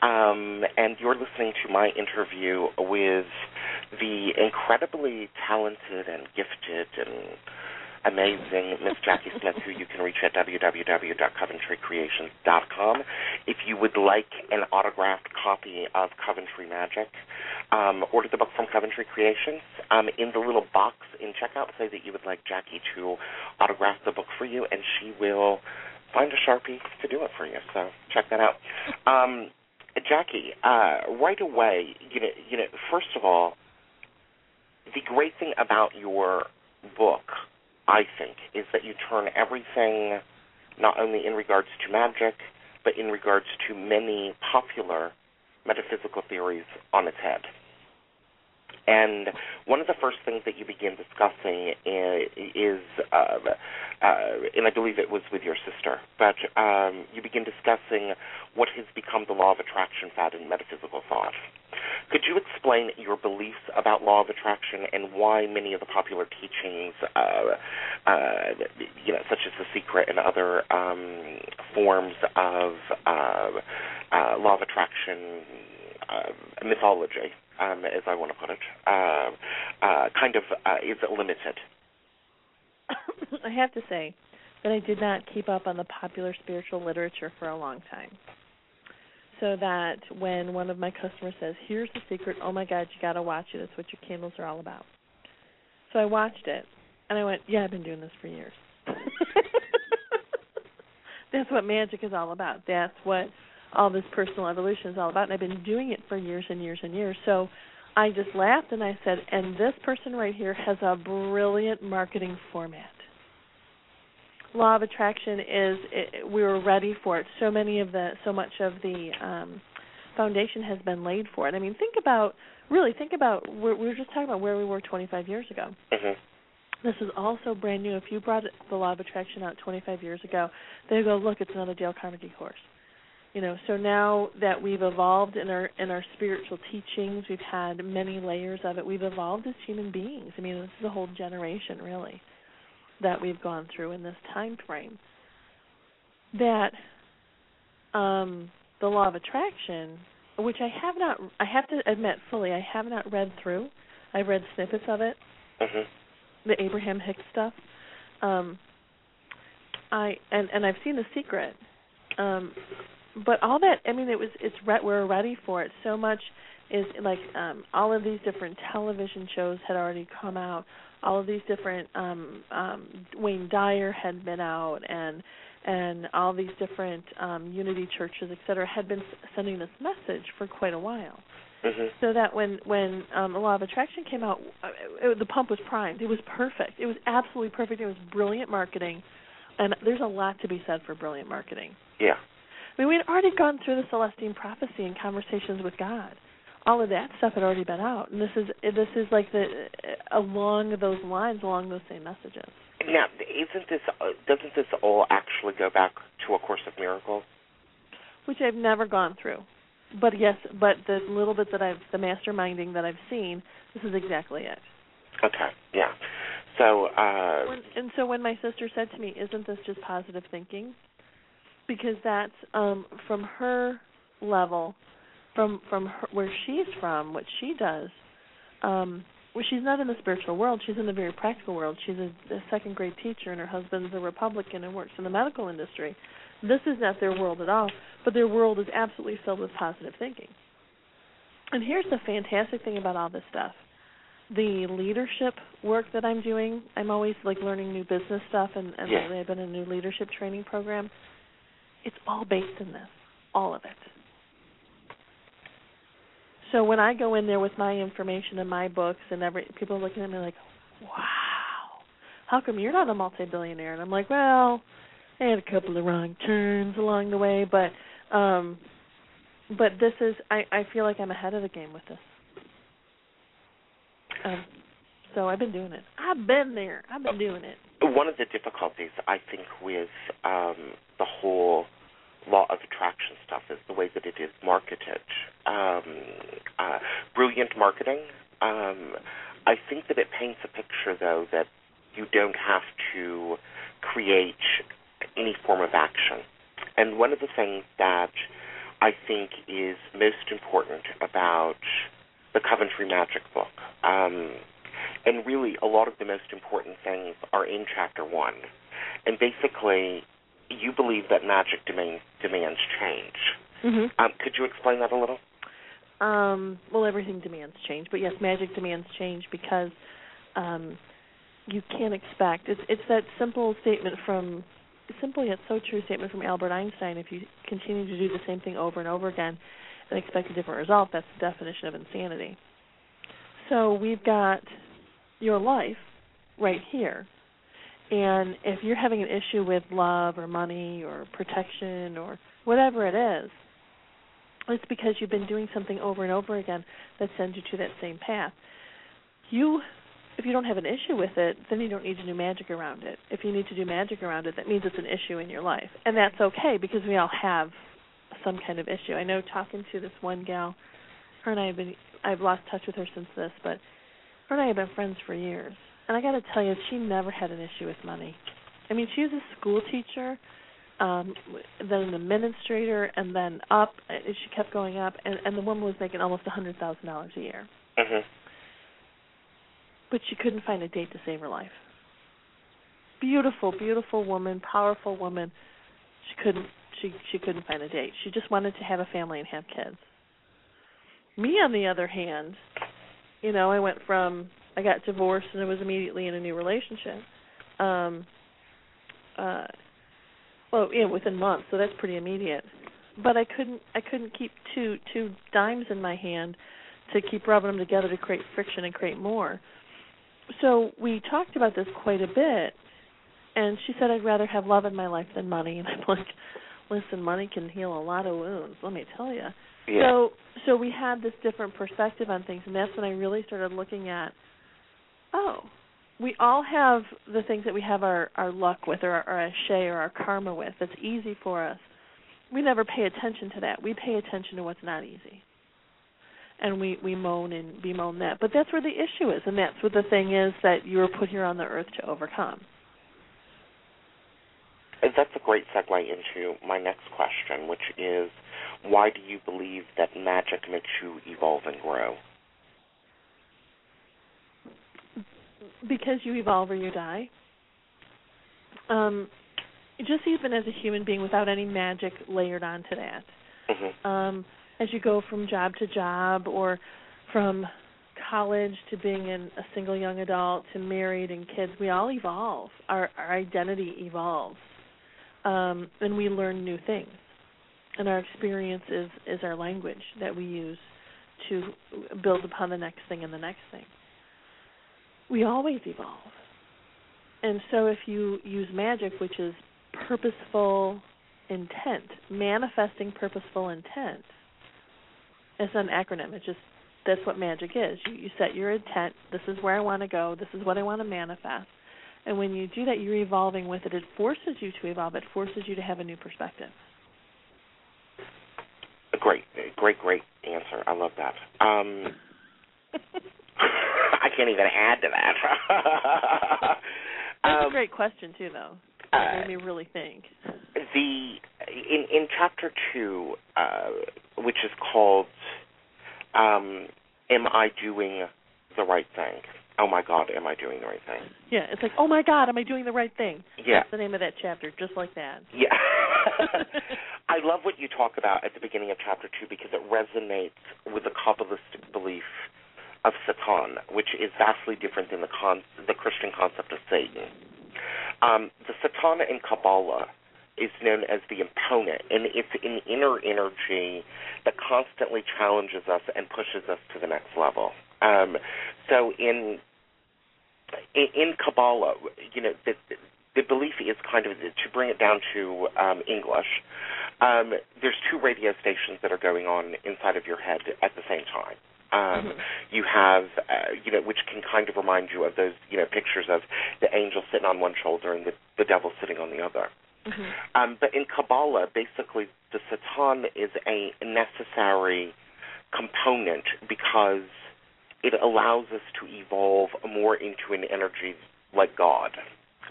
Um, and you're listening to my interview with the incredibly talented and gifted and amazing Miss Jacki Smith, who you can reach at www.coventrycreations.com. If you would like an autographed copy of Coventry Magic, um, order the book from Coventry Creations. Um, in the little box in checkout, say that you would like Jacki to autograph the book for you, and she will find a sharpie to do it for you. So check that out. Um, Jacki, uh, right away, you know, you know, first of all, the great thing about your book I think, is that you turn everything, not only in regards to magic, but in regards to many popular metaphysical theories on its head. And one of the first things that you begin discussing is, uh, uh, and I believe it was with your sister, but um, you begin discussing what has become the law of attraction found in metaphysical thought. Could you explain your beliefs about law of attraction and why many of the popular teachings, uh, uh, you know, such as The Secret and other um, forms of uh, uh law of attraction mythology, um, as I want to put it, uh, uh, kind of uh, is limited. I have to say that I did not keep up on the popular spiritual literature for a long time. So that when one of my customers says, "Here's the secret," oh my God, you got to watch it. It's what your candles are all about. So I watched it, and I went, "Yeah, I've been doing this for years." That's what magic is all about. That's what all this personal evolution is all about. And I've been doing it for years and years and years. So I just laughed and I said, and this person right here has a brilliant marketing format. Law of attraction is it, we were ready for it. So many of the so much of the um foundation has been laid for it. I mean, think about really think about we were just talking about where we were 25 years ago. Mm-hmm. This is also brand new. If you brought the law of attraction out 25 years ago, they go, look, it's another Dale Carnegie course you know so now that we've evolved in our in our spiritual teachings we've had many layers of it. We've evolved as human beings. I mean this is a whole generation really that we've gone through in this time frame. That um the law of attraction which i have not i have to admit fully i have not read through. I've read snippets of it. Mm-hmm. the abraham hicks stuff. Um i and and i've seen the secret. Um but all that I mean it was it's re- we're ready for it. So much is like um all of these different television shows had already come out. All of these different um um Wayne Dyer had been out and and all these different um unity churches et cetera had been sending this message for quite a while. Mm-hmm. So that when when um, the law of attraction came out, uh, it, the pump was primed. It was perfect. It was absolutely perfect. It was brilliant marketing, and there's a lot to be said for brilliant marketing. Yeah. I mean, we'd already gone through the Celestine prophecy and conversations with God. All of that stuff had already been out, and this is this is like the along those lines, along those same messages. Now, isn't this uh, doesn't this all actually go back to a Course of Miracles? Which I've never gone through, but yes, but the little bit that I've the masterminding that I've seen, this is exactly it. Okay, yeah. So, uh, when, and so when my sister said to me, "Isn't this just positive thinking?" Because that's um from her level from from her, where she's from what she does um well she's not in the spiritual world she's in the very practical world. She's a, a second grade teacher and her husband's a republican and works in the medical industry. This is not their world at all but their world is absolutely filled with positive thinking. And here's the fantastic thing about all this stuff. The leadership work that i'm doing i'm always like learning new business stuff and, and yeah. lately i've been in a new leadership training program it's all based in this, all of it. So when I go in there with my information and my books and every people are looking at me like, "Wow, how come you're not a multi-billionaire?" And I'm like, "Well, I had a couple of wrong turns along the way, but um but this is I I feel like I'm ahead of the game with this. Um so I've been doing it. I've been there. I've been doing it. One of the difficulties I think with um, the whole law of attraction stuff is the way that it is marketed. Um, uh, brilliant marketing. Um, I think that it paints a picture, though, that you don't have to create any form of action. And one of the things that I think is most important about the Coventry Magic book um, and really, a lot of the most important things are in chapter one. And basically, you believe that magic demand, demands change. Mm-hmm. Um, could you explain that a little? Um, well, everything demands change, but yes, magic demands change because um, you can't expect. It's it's that simple statement from simple yet so true statement from Albert Einstein. If you continue to do the same thing over and over again and expect a different result, that's the definition of insanity. So we've got your life right here. And if you're having an issue with love or money or protection or whatever it is, it's because you've been doing something over and over again that sends you to that same path. You if you don't have an issue with it, then you don't need to do magic around it. If you need to do magic around it, that means it's an issue in your life. And that's okay because we all have some kind of issue. I know talking to this one gal, her and I have been I've lost touch with her since this, but her and I have been friends for years. And I got to tell you, she never had an issue with money. I mean, she was a school teacher, um, then an administrator, and then up. She kept going up, and, and the woman was making almost a hundred thousand dollars a year. Mm-hmm. But she couldn't find a date to save her life. Beautiful, beautiful woman, powerful woman. She couldn't. She she couldn't find a date. She just wanted to have a family and have kids. Me, on the other hand, you know, I went from I got divorced and I was immediately in a new relationship. Um uh well, yeah, within months, so that's pretty immediate. But I couldn't I couldn't keep two two dimes in my hand to keep rubbing them together to create friction and create more. So we talked about this quite a bit and she said I'd rather have love in my life than money and I'm like, listen, money can heal a lot of wounds, let me tell you. Yeah. So so we had this different perspective on things and that's when I really started looking at oh, we all have the things that we have our our luck with or our, our ashay or our karma with that's easy for us. We never pay attention to that. We pay attention to what's not easy. And we we moan and bemoan that. But that's where the issue is and that's what the thing is that you were put here on the earth to overcome. That's a great segue into my next question, which is why do you believe that magic makes you evolve and grow? because you evolve or you die. Um, just even as a human being without any magic layered onto that. Mhm. Um, as you go from job to job or from college to being an, a single young adult to married and kids, we all evolve. Our our identity evolves. Um, and we learn new things. And our experience is, is our language that we use to build upon the next thing and the next thing we always evolve. And so if you use magic, which is purposeful intent, manifesting purposeful intent, it's an acronym. It's just that's what magic is. You, you set your intent. This is where I want to go. This is what I want to manifest. And when you do that, you're evolving with it. It forces you to evolve. It forces you to have a new perspective. Great, great, great answer. I love that. Um, I can't even add to that. That's um, a great question too, though. uh, It made me really think. the in in chapter two, uh, which is called um, "Am I doing the right thing?" Oh my God, am I doing the right thing? Yeah, it's like, oh my God, am I doing the right thing? Yeah, That's the name of that chapter, just like that. yeah. I love what you talk about at the beginning of chapter two because it resonates with the Kabbalistic belief of Satan, which is vastly different than the con- the Christian concept of Satan. Um, the Satan in Kabbalah is known as the imponent, and it's an inner energy that constantly challenges us and pushes us to the next level. Um, so in, in Kabbalah, you know, the, the belief is kind of to bring it down to um, English. Um, there's two radio stations that are going on inside of your head at the same time. Um, Mhm. You have, uh, you know, which can kind of remind you of those, you know, pictures of the angel sitting on one shoulder and the, the devil sitting on the other. Mhm. Um, but in Kabbalah, basically, the Satan is a necessary component because it allows us to evolve more into an energy like God.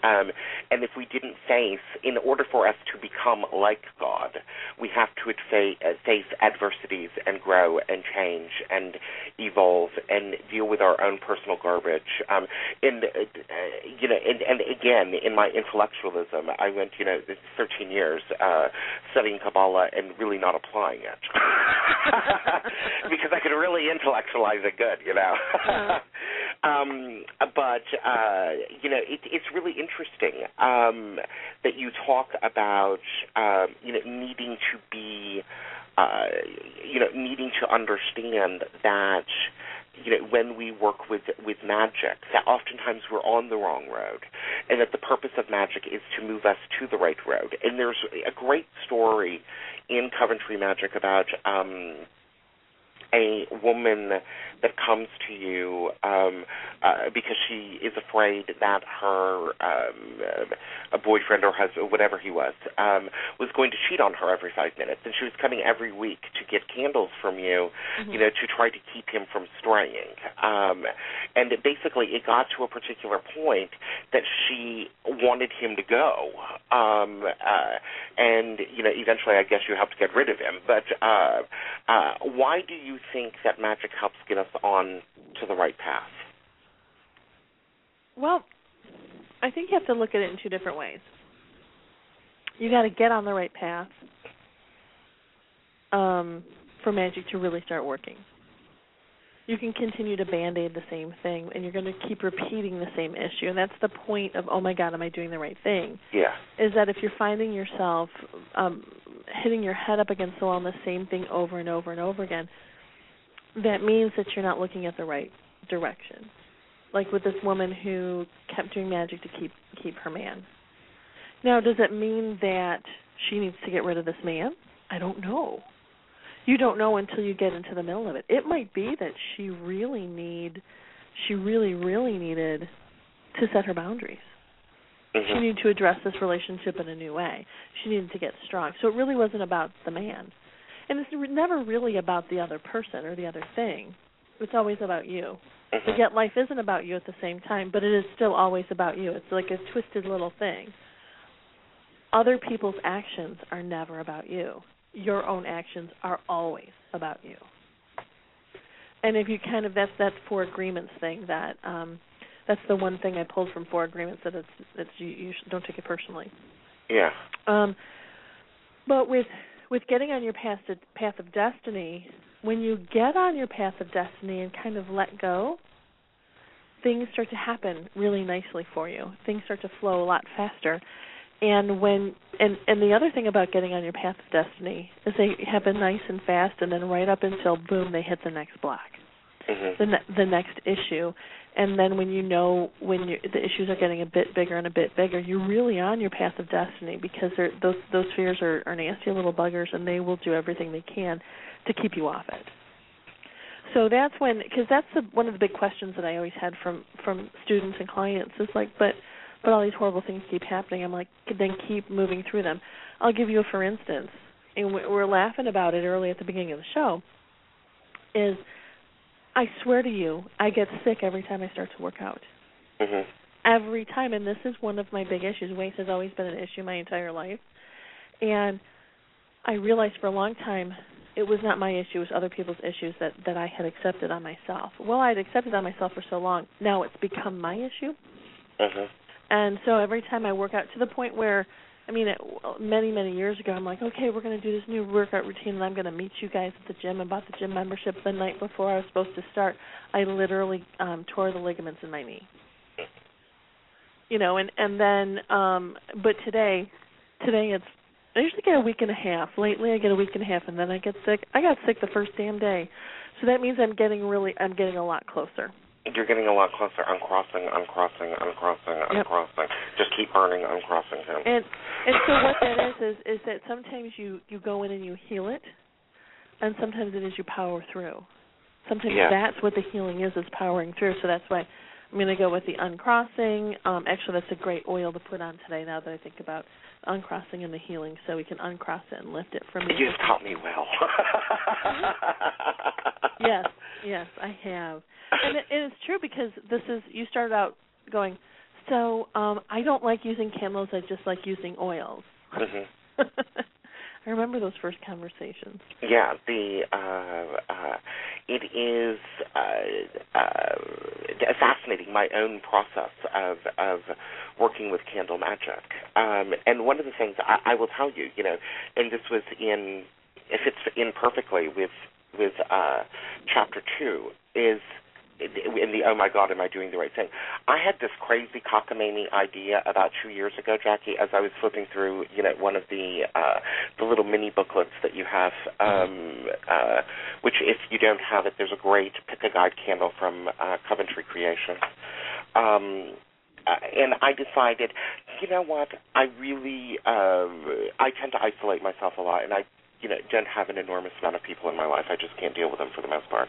Um, and if we didn't face, in order for us to become like God, we have to fa- uh, face adversities and grow and change and evolve and deal with our own personal garbage. Um, and uh, you know, and, and again, in my intellectualism, I went, you know, 13 years uh, studying Kabbalah and really not applying it because I could really intellectualize it good, you know. Um, but uh, you know, it, it's really interesting um, that you talk about um, you know needing to be uh, you know needing to understand that you know when we work with with magic that oftentimes we're on the wrong road and that the purpose of magic is to move us to the right road. And there's a great story in Coventry Magic about um a woman that comes to you um, uh, because she is afraid that her um, uh, a boyfriend or husband, whatever he was, um, was going to cheat on her every five minutes, and she was coming every week to get candles from you, Mm-hmm. you know, to try to keep him from straying. Um, and it basically, it got to a particular point that she wanted him to go, um, uh, and you know, eventually, I guess you have to get rid of him. But uh, uh, why do you think that magic helps get us on to the right path? Well, I think you have to look at it in two different ways. You got to get on the right path um, for magic to really start working. You can continue to band aid the same thing, and you're going to keep repeating the same issue. And that's the point of, oh my God, am I doing the right thing? Yeah. Is that if you're finding yourself um, hitting your head up against the wall on the same thing over and over and over again, that means that you're not looking at the right direction. Like with this woman who kept doing magic to keep keep her man. Now, does it mean that she needs to get rid of this man? I don't know. You don't know until you get into the middle of it. It might be that she really need she really really needed to set her boundaries. Mhm. She needed to address this relationship in a new way. She needed to get strong. So it really wasn't about the man. And it's never really about the other person or the other thing. It's always about you. Mhm. But yet life isn't about you at the same time, but it is still always about you. It's like a twisted little thing. Other people's actions are never about you. Your own actions are always about you. And if you kind of that's that four agreements thing that um that's the one thing I pulled from four agreements that it's it's you, you should, don't take it personally. Yeah. Um, but with with getting on your path to, path of destiny, when you get on your path of destiny and kind of let go, things start to happen really nicely for you. Things start to flow a lot faster. And when and and the other thing about getting on your path of destiny is they happen nice and fast, and then right up until boom, they hit the next block Mhm. the ne- the next issue and then when you know when you the issues are getting a bit bigger and a bit bigger you're really on your path of destiny because those those fears are, are nasty little buggers and they will do everything they can to keep you off it. So that's when because that's the, one of the big questions that I always had from from students and clients is like but but all these horrible things keep happening. I'm like then keep moving through them. I'll give you a for instance and we we're laughing about it early at the beginning of the show is I swear to you, I get sick every time I start to work out. Mhm. Every time, and this is one of my big issues. Weight has always been an issue my entire life, and I realized for a long time it was not my issue; it was other people's issues that that I had accepted on myself. Well, I had accepted on myself for so long. Now it's become my issue, Mhm. and so every time I work out to the point where I mean, it, many many years ago, I'm like, okay, we're going to do this new workout routine, and I'm going to meet you guys at the gym. and bought the gym membership the night before I was supposed to start. I literally um tore the ligaments in my knee. You know, and and then, um but today, today it's I usually get a week and a half. Lately, I get a week and a half, and then I get sick. I got sick the first damn day, so that means I'm getting really, I'm getting a lot closer. You're getting a lot closer. Uncrossing, uncrossing, uncrossing, Yep. uncrossing. Just keep burning, uncrossing him. And and so what that is is is that sometimes you you go in and you heal it, and sometimes it is you power through. Sometimes Yeah. that's what the healing is is powering through. So that's why I'm going to go with the uncrossing. Um, actually, that's a great oil to put on today. Now that I think about uncrossing and the healing, so we can uncross it and lift it from you just taught me well. yes, yes, I have, and it, it is true because this is you started out going. So um I don't like using candles. I just like using oils. Mhm. I remember those first conversations. Yeah, the uh, uh, it is uh, uh, fascinating. My own process of of working with candle magic, um, and one of the things I, I will tell you, you know, and this was in it fits in perfectly with with uh, chapter two is in the oh my god am I doing the right thing I had this crazy cockamamie idea about two years ago Jacki as I was flipping through you know one of the uh the little mini booklets that you have um uh which if you don't have it, there's a great pick a guide candle from uh, Coventry Creation. Um, uh, and I decided, you know what? I really, uh, I tend to isolate myself a lot, and I you know, don't have an enormous amount of people in my life. I just can't deal with them for the most part.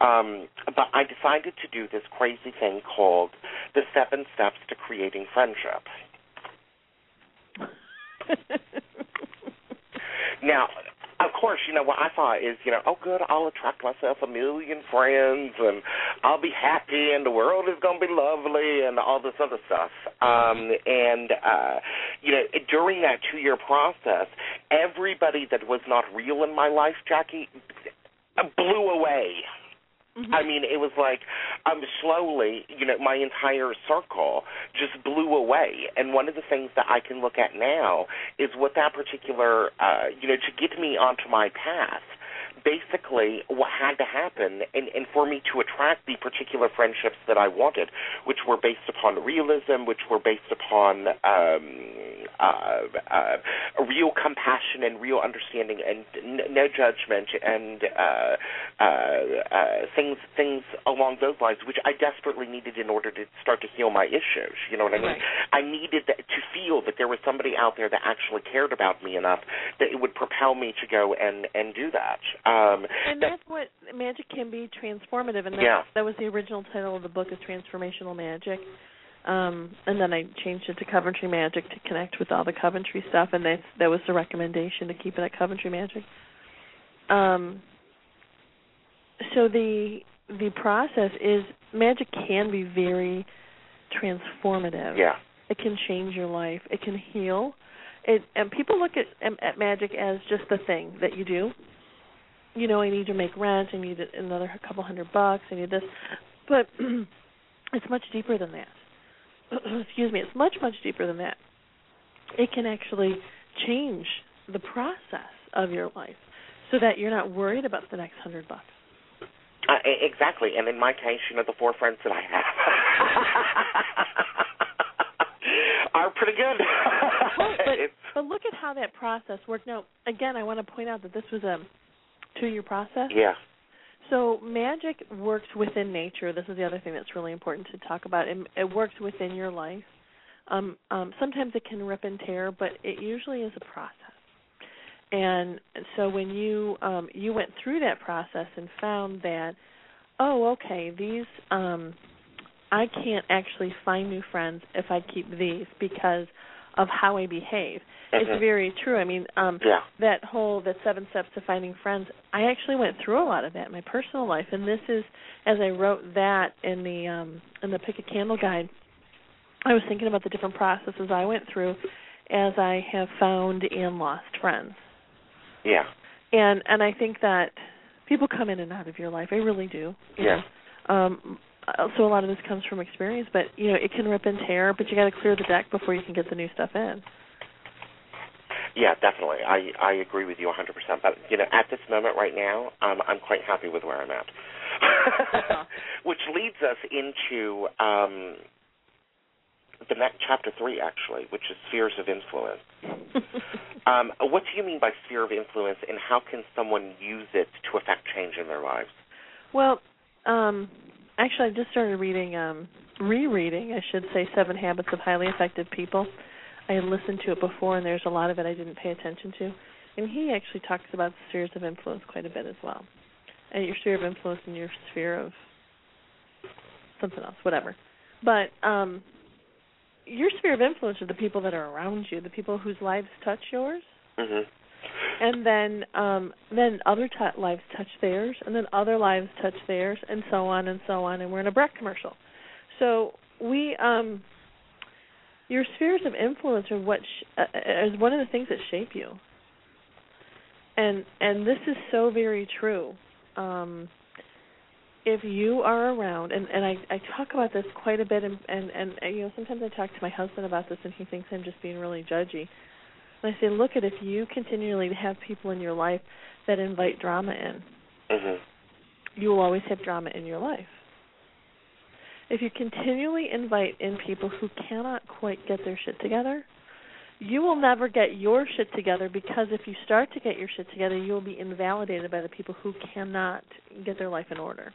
Um, but I decided to do this crazy thing called the seven steps to creating friendship. now, of course, you know what I thought is, you know, oh good, I'll attract myself a million friends and I'll be happy and the world is gonna be lovely and all this other stuff. Um and uh you know, during that two year process, everybody that was not real in my life, Jacki, blew away. Mm-hmm. I mean, it was like um slowly, you know, my entire circle just blew away. And one of the things that I can look at now is what that particular, uh, you know, to get me onto my path basically what had to happen and, and for me to attract the particular friendships that I wanted, which were based upon realism, which were based upon um, uh, uh, real compassion and real understanding and n- no judgment and uh, uh, uh, things things along those lines, which I desperately needed in order to start to heal my issues. You know what I mean? Right. I needed that, to feel that there was somebody out there that actually cared about me enough that it would propel me to go and and do that. Um, and that, that's what magic can be transformative, and that, Yeah. that was the original title of the book is Transformational Magic. Um, and then I changed it to Coventry Magic to connect with all the Coventry stuff, and that that was the recommendation to keep it at Coventry Magic. Um, so the the process is magic can be very transformative. yeah. It can change your life. It can heal. It and people look at at magic as just the thing that you do. You know, I need to make rent. I need another couple hundred bucks. I need this, but it's much deeper than that. Excuse me. It's much much deeper than that. It can actually change the process of your life so that you're not worried about the next hundred bucks. Uh, exactly, and in my case, you know, the four friends that I have are pretty good. Well, but, but look at how that process worked. Now, again, I want to point out that this was a two-year process. yeah, So magic works within nature. This is the other thing that's really important to talk about. It, it works within your life. Um, um, sometimes it can rip and tear, but it usually is a process. And so when you um, you went through that process and found that, oh, okay, these um, I can't actually find new friends if I keep these because of how I behave. Mhm. It's very true. I mean, um, yeah, that whole that seven steps to finding friends i actually went through a lot of that in my personal life and this is as i wrote that in the um in the pick a candle guide i was thinking about the different processes i went through as i have found and lost friends yeah, and and i think that people come in and out of your life i really do Yeah. know. um so a lot of this comes from experience but you know it can rip and tear but you got to clear the deck before you can get the new stuff in yeah, definitely. I I agree with you 100%. But you know, at this moment right now, um, I'm quite happy with where I'm at. Which leads us into um, the next chapter three, actually, which is spheres of influence. Um, what do you mean by sphere of influence, and how can someone use it to affect change in their lives? Well, um, actually, I just started reading, um, rereading, I should say, Seven Habits of Highly Effective People. I had listened to it before, and there's a lot of it I didn't pay attention to. And he actually talks about spheres of influence quite a bit as well. And your sphere of influence and your sphere of something else, whatever. But um, your sphere of influence are the people that are around you, the people whose lives touch yours hmm and then um then other t- lives touch theirs and then other lives touch theirs and so on and so on and we're in a Breck commercial. So we um your spheres of influence are what sh- uh, is one of the things that shape you. And and this is so very true. Um if you are around and and I I talk about this quite a bit and and and uh, you know sometimes I talk to my husband about this and he thinks I'm just being really judgy and I say, look at if you continually have people in your life that invite drama in, hmm you will always have drama in your life. If you continually invite in people who cannot quite get their shit together, you will never get your shit together because if you start to get your shit together, you will be invalidated by the people who cannot get their life in order.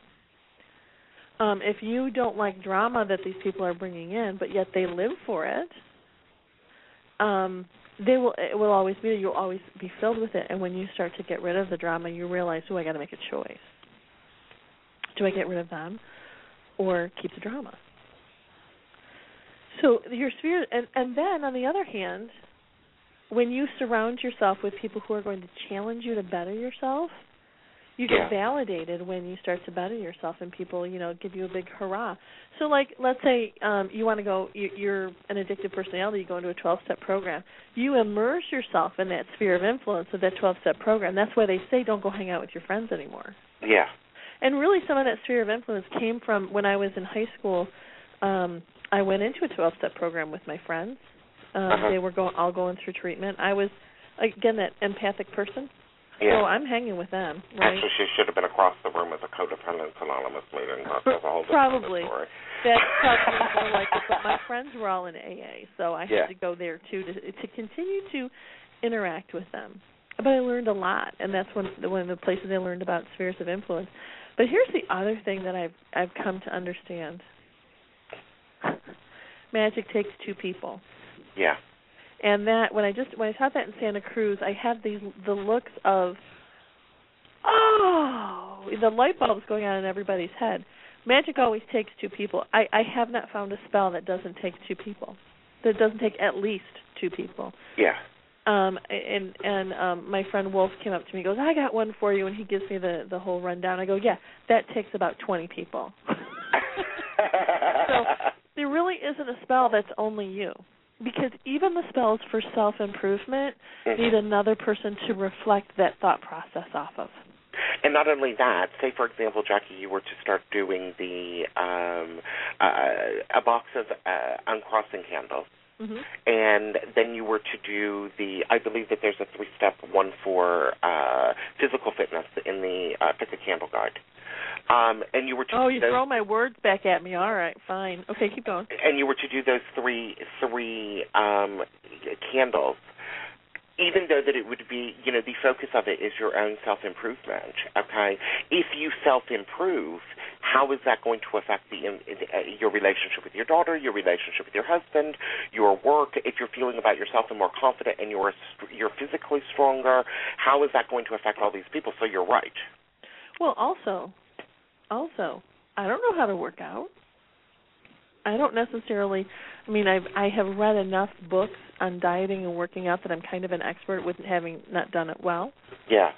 Um, if you don't like drama that these people are bringing in, but yet they live for it, um, they will. It will always be. You'll always be filled with it. And when you start to get rid of the drama, you realize, oh, I got to make a choice. Do I get rid of them, or keep the drama? So your sphere, and and then on the other hand, when you surround yourself with people who are going to challenge you to better yourself, you get Yeah. validated when you start to better yourself, and people, you know, give you a big hurrah. So, like, let's say um, you want to go, you, you're an addictive personality, you go into a 12-step program. You immerse yourself in that sphere of influence of that 12-step program. That's why they say don't go hang out with your friends anymore. Yeah. And really, some of that sphere of influence came from when I was in high school. Um, I went into a 12-step program with my friends. Um, Uh-huh. They were going, all going through treatment. I was, again, that empathic person. Yeah. So I'm hanging with them, right? Actually, she should have been across the room at the Codependence Anonymous meeting. That's a whole Probably. story. That's probably more like it. But my friends were all in AA, so I had to go there too to to continue to interact with them. But I learned a lot, and that's one one of the places I learned about spheres of influence. But here's the other thing that I've I've come to understand. Magic takes two people. Yeah. And that when I just when I taught that in Santa Cruz, I had these the looks of oh the light bulbs going on in everybody's head. Magic always takes two people. I I have not found a spell that doesn't take two people. That doesn't take at least two people. Yeah. Um and and um my friend Wolf came up to me and goes, "I got one for you." And he gives me the the whole rundown. I go, "Yeah, that takes about 20 people." so there really isn't a spell that's only you. Because even the spells for self improvement Mhm. need another person to reflect that thought process off of. And not only that, say for example, Jacki, you were to start doing the um, uh, a box of uh, uncrossing candles, hmm and then you were to do the. I believe that there's a three-step one for uh, physical fitness in the uh, Pick a Candle Guide. Um, and you were to Oh, you those, throw my words back at me. All right, fine. Okay, keep going. and you were to do those three three um, candles. Even though that it would be, you know, the focus of it is your own self improvement. Okay, if you self improve, how is that going to affect the uh, your relationship with your daughter, your relationship with your husband, your work? If you're feeling about yourself and more confident, and you're you're physically stronger, how is that going to affect all these people? So you're right. Well, also, also, I don't know how to work out. I don't necessarily. I mean, I've I have read enough books on dieting and working out that I'm kind of an expert with having not done it well. Yeah,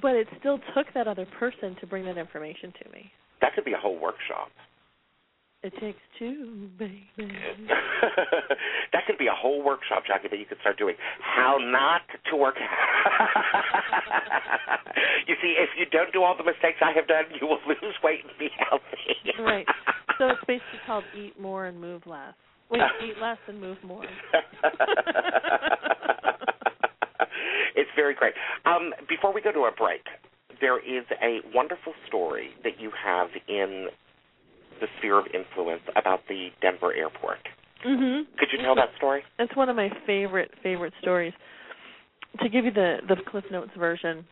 But it still took that other person to bring that information to me. that could be a whole workshop. It takes two, baby. that could be a whole workshop, Jacki, that you could start doing. How not to work out. you see, if you don't do all the mistakes I have done, you will lose weight and be healthy. Right. So it's basically called eat more and move less. Wait, eat less and move more. it's very great. Um, before we go to a break, there is a wonderful story that you have in the sphere of influence about the Denver airport. Mhm. Could you tell that story? It's one of my favorite favorite stories. To give you the the Cliff Notes version,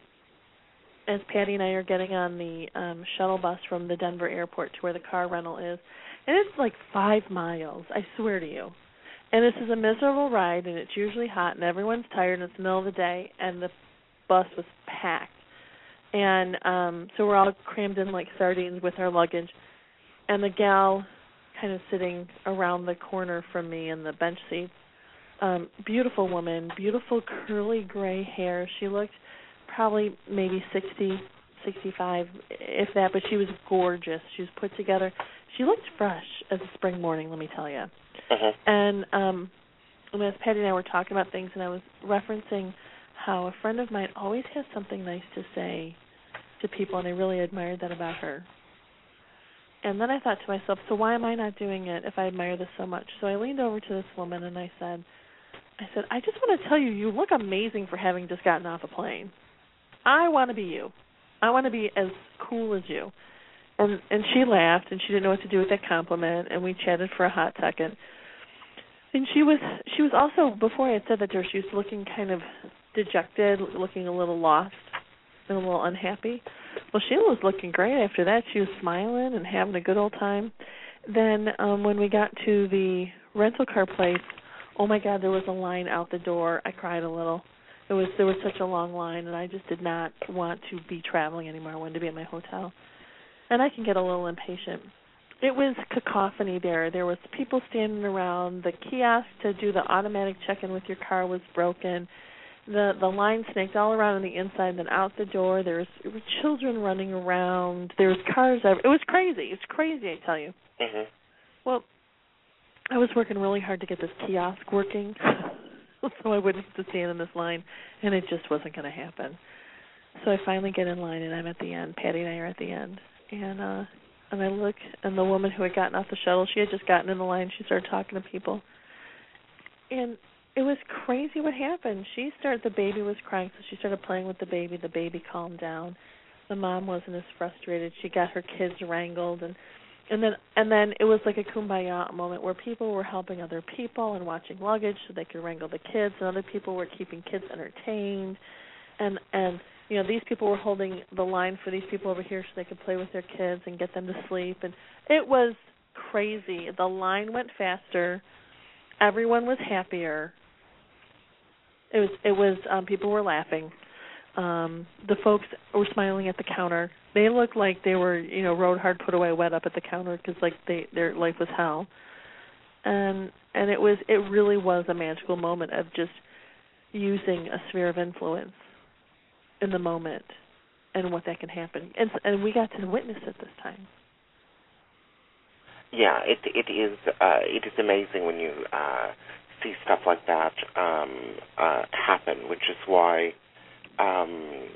as Patty and I are getting on the um shuttle bus from the Denver airport to where the car rental is, and it's like five miles. I swear to you. And this is a miserable ride, and it's usually hot, and everyone's tired, and it's the middle of the day, and the bus was packed. And um so we're all crammed in like sardines with our luggage, and the gal kind of sitting around the corner from me in the bench seat. Um, beautiful woman, beautiful curly gray hair. She looked probably maybe sixty, sixty-five, if that, but she was gorgeous. She was put together. She looked fresh as a spring morning, let me tell you. Uh-huh. And um and as Patty and I were talking about things and I was referencing how a friend of mine always has something nice to say to people and I really admired that about her. And then I thought to myself, so why am I not doing it if I admire this so much? So I leaned over to this woman and I said, I said, I just want to tell you, you look amazing for having just gotten off a plane. I want to be you. I want to be as cool as you. And and she laughed and she didn't know what to do with that compliment and we chatted for a hot second. And she was she was also before I had said that to her, she was looking kind of dejected, looking a little lost and a little unhappy. Well, Sheila was looking great after that. She was smiling and having a good old time. Then um when we got to the rental car place, oh my god, there was a line out the door. I cried a little. It was there was such a long line and I just did not want to be traveling anymore. I wanted to be at my hotel. And I can get a little impatient it was cacophony there. There was people standing around. The kiosk to do the automatic check-in with your car was broken. The the line snaked all around on the inside, then out the door. There was, there were children running around. There was cars. Everywhere. It was crazy. It's crazy, I tell you. Mhm. Well, I was working really hard to get this kiosk working, so I wouldn't have to stand in this line, and it just wasn't going to happen. So I finally get in line, and I'm at the end. Patty and I are at the end, and uh and I look, and the woman who had gotten off the shuttle, she had just gotten in the line. She started talking to people, and it was crazy what happened. She started. The baby was crying, so she started playing with the baby. The baby calmed down. The mom wasn't as frustrated. She got her kids wrangled, and and then and then it was like a kumbaya moment where people were helping other people and watching luggage so they could wrangle the kids, and other people were keeping kids entertained, and and you know these people were holding the line for these people over here so they could play with their kids and get them to sleep and it was crazy the line went faster everyone was happier it was it was um people were laughing um the folks were smiling at the counter they looked like they were you know rode hard put away wet up at the counter because like they their life was hell and and it was it really was a magical moment of just using a sphere of influence in the moment and what that can happen. And and we got to witness it this time. Yeah, it it is uh, it is amazing when you uh, see stuff like that um, uh, happen, which is why um,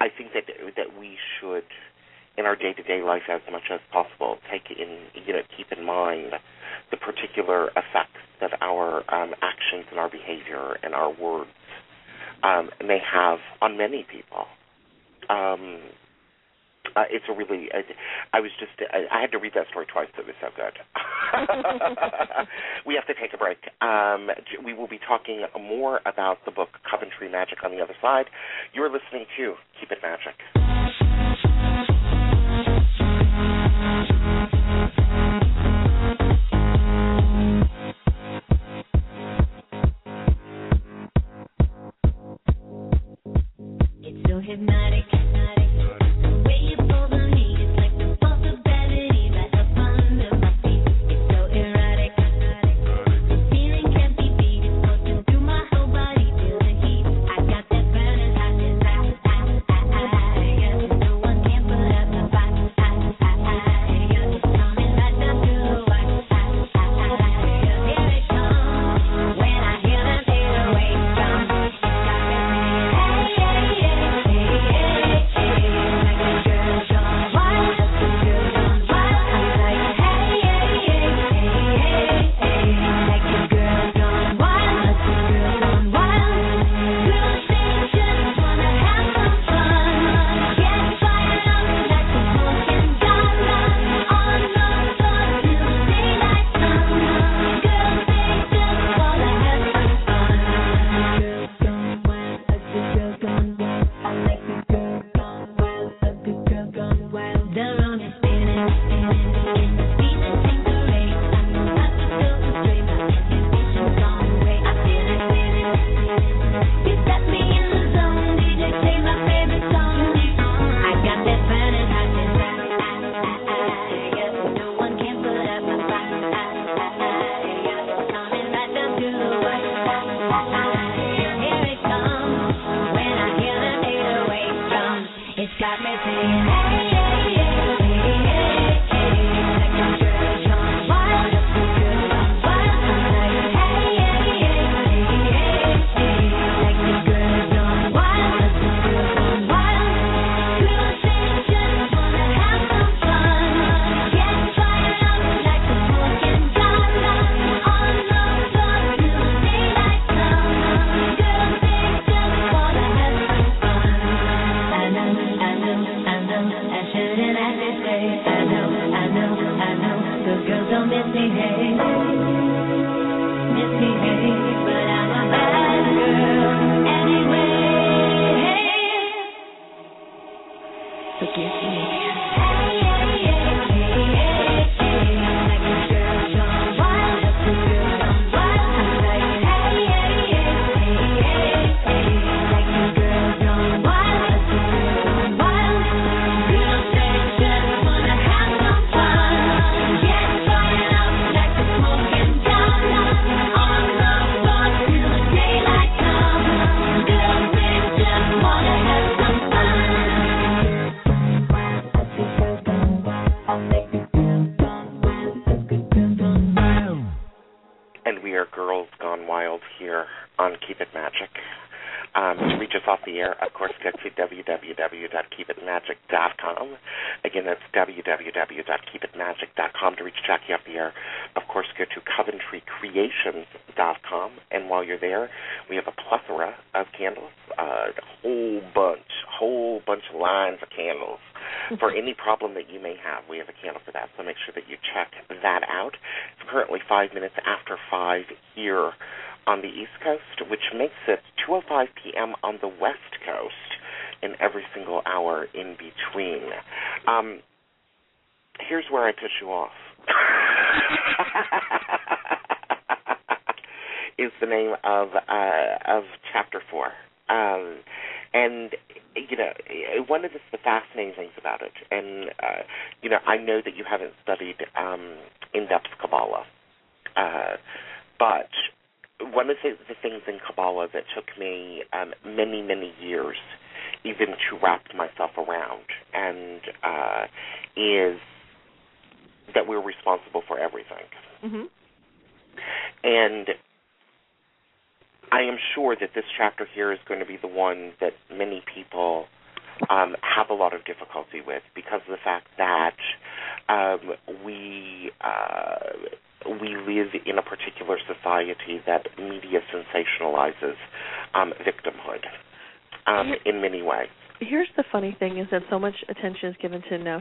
I think that that we should, in our day to day life, as much as possible, take in you know keep in mind the particular effects that our um, actions and our behavior and our words um, may have on many people. Um, uh, it's a really. I, I was just. I, I had to read that story twice. It was so good. we have to take a break. Um, we will be talking more about the book Coventry Magic on the other side. You're listening to Keep It Magic.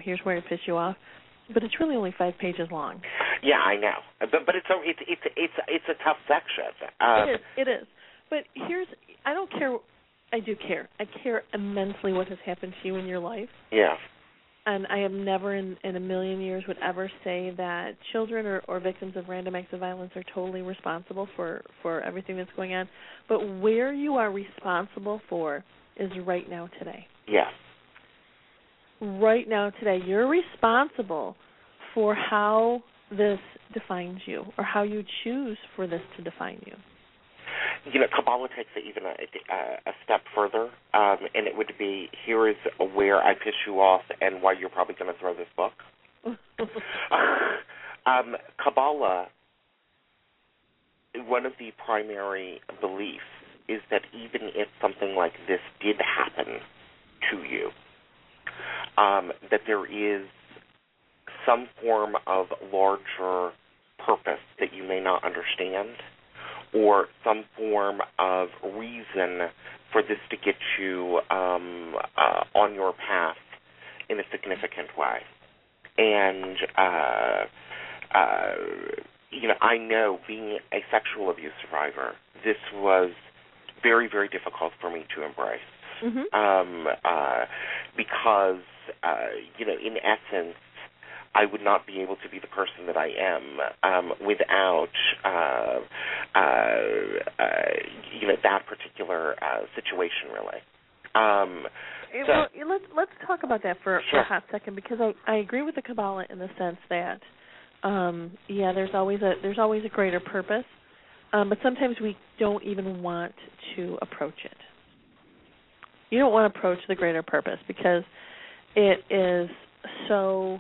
Given to now. Here's where it pisses you off, but it's really only five pages long. Yeah, I know, but but it's a it's it's it's it's a tough section. Um, it is. It is. But here's I don't care. I do care. I care immensely what has happened to you in your life. Yeah. And I am never in, in a million years would ever say that children or, or victims of random acts of violence are totally responsible for, for everything that's going on. But where you are responsible for is right now today. Yeah. Right now today. You're responsible for how this defines you or how you choose for this to define you. you know, Kabbalah takes it even a, a, step further, um, and it would be here is where I piss you off and why you're probably going to throw this book. um, Kabbalah, one of the primary beliefs is that even if something like this did happen to you, um, that there is some form of larger purpose that you may not understand or some form of reason for this to get you um, uh, on your path in a significant way. And uh, uh, you know, I know being a sexual abuse survivor, this was very, very difficult for me to embrace. Mm-hmm. Um, uh, because uh, you know, in essence, I would not be able to be the person that I am um, without, uh, uh, uh, you know, that particular uh, situation, really. Um, so- well, let's let's talk about that for, for a hot second because I I agree with the Kabbalah in the sense that um yeah there's always a there's always a greater purpose, um, but sometimes we don't even want to approach it. You don't want to approach the greater purpose because it is so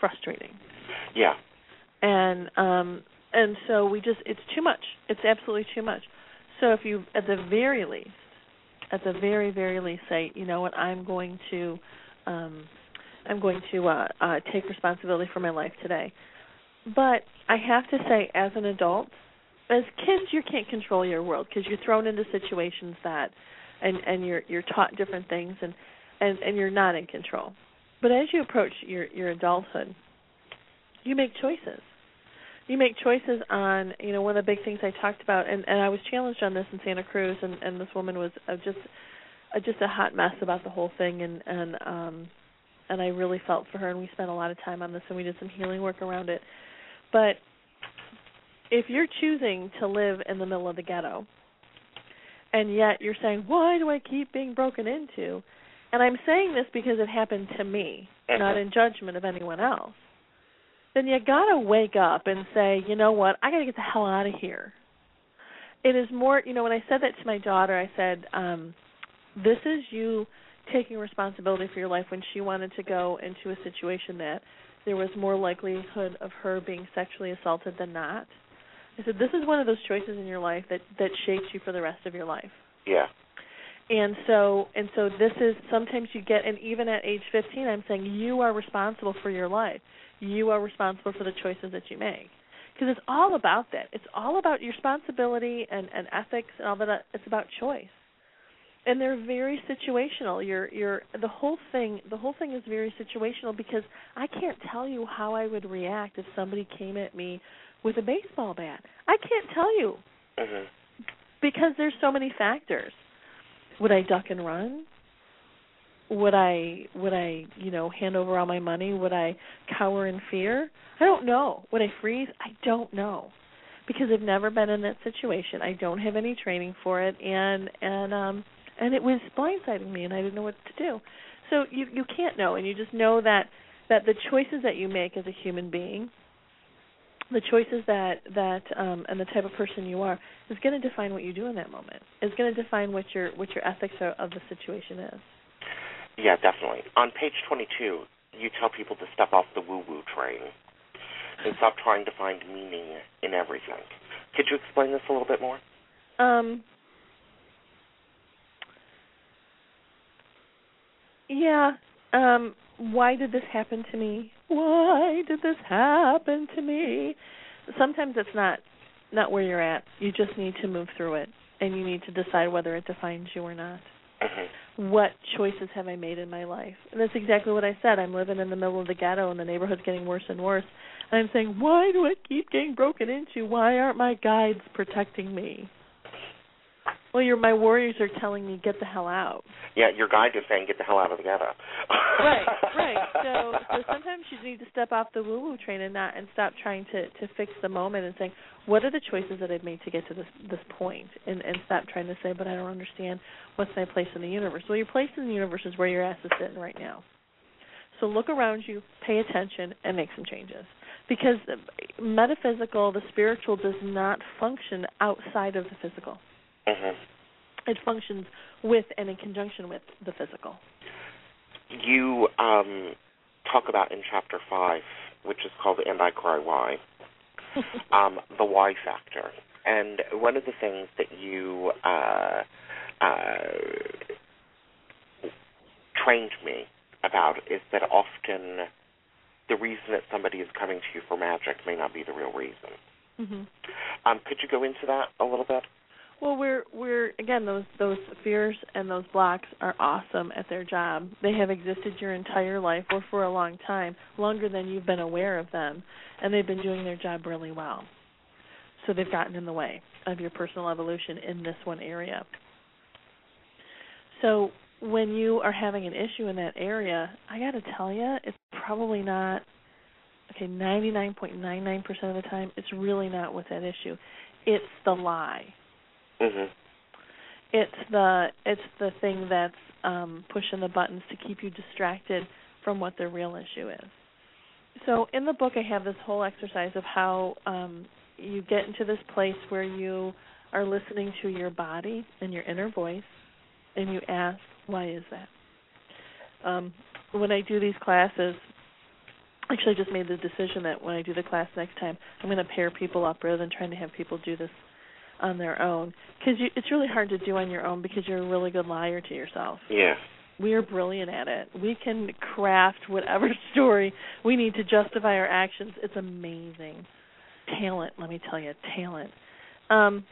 frustrating. Yeah, and um and so we just it's too much. It's absolutely too much. So if you at the very least at the very very least say you know what i'm going to um i'm going to uh uh take responsibility for my life today. But i have to say as an adult as kids you can't control your world because you're thrown into situations that and and you're you're taught different things and and and you're not in control but as you approach your your adulthood you make choices. You make choices on, you know, one of the big things I talked about, and and I was challenged on this in Santa Cruz, and and this woman was uh, just uh, just a hot mess about the whole thing, and and um and I really felt for her, and we spent a lot of time on this, and we did some healing work around it. But if you're choosing to live in the middle of the ghetto, and yet you're saying, why do I keep being broken into? And I'm saying this because it happened to me, not in judgment of anyone else. Then you gotta wake up and say, you know what, I gotta get the hell out of here. It is more, you know, when I said that to my daughter, I said, um, this is you taking responsibility for your life when she wanted to go into a situation that there was more likelihood of her being sexually assaulted than not. I said, this is one of those choices in your life that that shapes you for the rest of your life. Yeah. And so and so this is sometimes you get and even at age 15 I'm saying you are responsible for your life. You are responsible for the choices that you make. Because it's all about that. It's all about your responsibility and and ethics and all that it's about choice. And they're very situational. You're you're the whole thing the whole thing is very situational because I can't tell you how I would react if somebody came at me with a baseball bat. I can't tell you Mhm. because there's so many factors. Would I duck and run? Would I would I, you know, hand over all my money? Would I cower in fear? I don't know. Would I freeze? I don't know. Because I've never been in that situation. I don't have any training for it and and um and it was blindsiding me and I didn't know what to do. So you you can't know and you just know that that the choices that you make as a human being the choices that that um and the type of person you are is going to define what you do in that moment. Is going to define what your what your ethics are, of the situation is. Yeah, definitely. On page 22, you tell people to step off the woo-woo train and stop trying to find meaning in everything. Could you explain this a little bit more? Um Yeah, um why did this happen to me? Why did this happen to me? Sometimes it's not not where you're at. You just need to move through it and you need to decide whether it defines you or not. Mhm. What choices have I made in my life? And that's exactly what I said. I'm living in the middle of the ghetto and the neighborhood's getting worse and worse. And I'm saying, why do I keep getting broken into? Why aren't my guides protecting me? Well, your my warriors are telling me get the hell out. Yeah, your guide is saying get the hell out of the ghetto. right, right. So, so sometimes you need to step off the woo-woo train and not and stop trying to to fix the moment and saying, what are the choices that I've made to get to this this point, and and stop trying to say, but I don't understand what's my place in the universe. Well, your place in the universe is where your ass is sitting right now. So look around you, pay attention, and make some changes. Because the metaphysical, the spiritual, does not function outside of the physical. Mhm. It functions with and in conjunction with the physical. You um, talk about in chapter five, which is called "And I Cry Why," um, the why factor. And one of the things that you uh, uh, trained me about is that often the reason that somebody is coming to you for magic may not be the real reason. hmm Um, could you go into that a little bit? Well, we're we're again those those fears and those blocks are awesome at their job. They have existed your entire life or for a long time, longer than you've been aware of them, and they've been doing their job really well. So they've gotten in the way of your personal evolution in this one area. So when you are having an issue in that area, I got to tell you, it's probably not okay, 99.99% of the time it's really not with that issue. It's the lie Mhm. it's the it's the thing that's um, pushing the buttons to keep you distracted from what the real issue is. So in the book, I have this whole exercise of how um, you get into this place where you are listening to your body and your inner voice, and you ask, "Why is that?" Um, when I do these classes, actually, I just made the decision that when I do the class next time, I'm going to pair people up rather than trying to have people do this on their own because it's really hard to do on your own because you're a really good liar to yourself. Yeah. We are brilliant at it. We can craft whatever story we need to justify our actions. It's amazing. Talent, let me tell you, talent. Um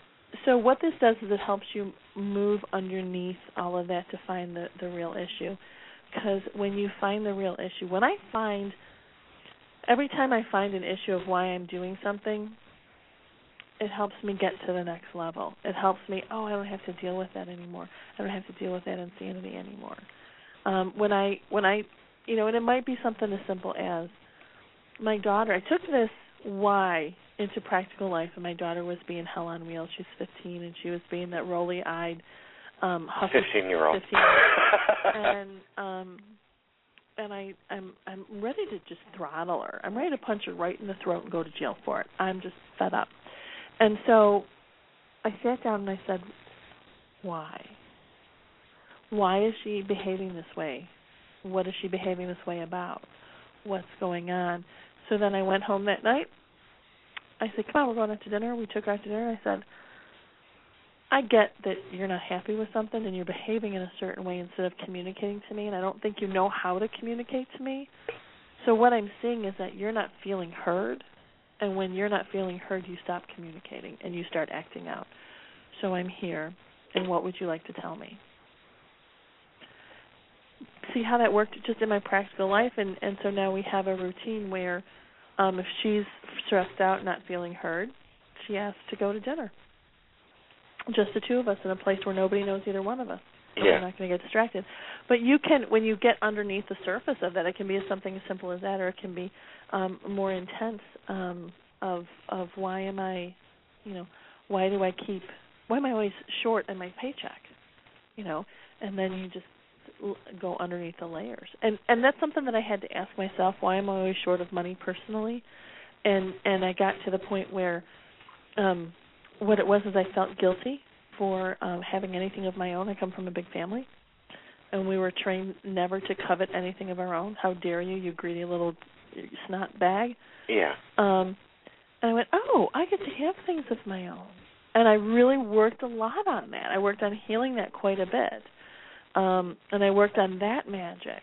so what this does is it helps you move underneath all of that to find the the real issue. Because when you find the real issue, when I find every time I find an issue of why I'm doing something, it helps me get to the next level. It helps me, oh, I don't have to deal with that anymore. I don't have to deal with that insanity anymore. Um when I when I you know, and it might be something as simple as my daughter, I took this why into practical life and my daughter was being hell on wheels. She's 15 and she was being that roly-eyed um huffy 15 year old. 15 and um and I I'm I'm ready to just throttle her. I'm ready to punch her right in the throat and go to jail for it. I'm just fed up. And so I sat down and I said, "Why? Why is she behaving this way? What is she behaving this way about? What's going on?" So then I went home that night. I said, "Come on, we're going out to dinner." We took her out to dinner. I said, I get that you're not happy with something and you're behaving in a certain way instead of communicating to me, and I don't think you know how to communicate to me. So what I'm seeing is that you're not feeling heard, and when you're not feeling heard, you stop communicating and you start acting out. So I'm here, and what would you like to tell me? See how that worked just in my practical life, and and so now we have a routine where, um, if she's stressed out, not feeling heard, she asks to go to dinner just the two of us in a place where nobody knows either one of us. So Yeah. We're not going to get distracted. But you can, when you get underneath the surface of that, it can be something as simple as that, or it can be um, more intense. Um, of of why am I, you know, why do I keep, why am I always short in my paycheck, you know, and then you just go underneath the layers. And and that's something that I had to ask myself. Why am I always short of money personally? And and I got to the point where. um what it was is I felt guilty for um having anything of my own. I come from a big family and we were trained never to covet anything of our own. How dare you, you greedy little snot bag. Yeah. Um and I went, "Oh, I get to have things of my own." And I really worked a lot on that. I worked on healing that quite a bit. Um and I worked on that magic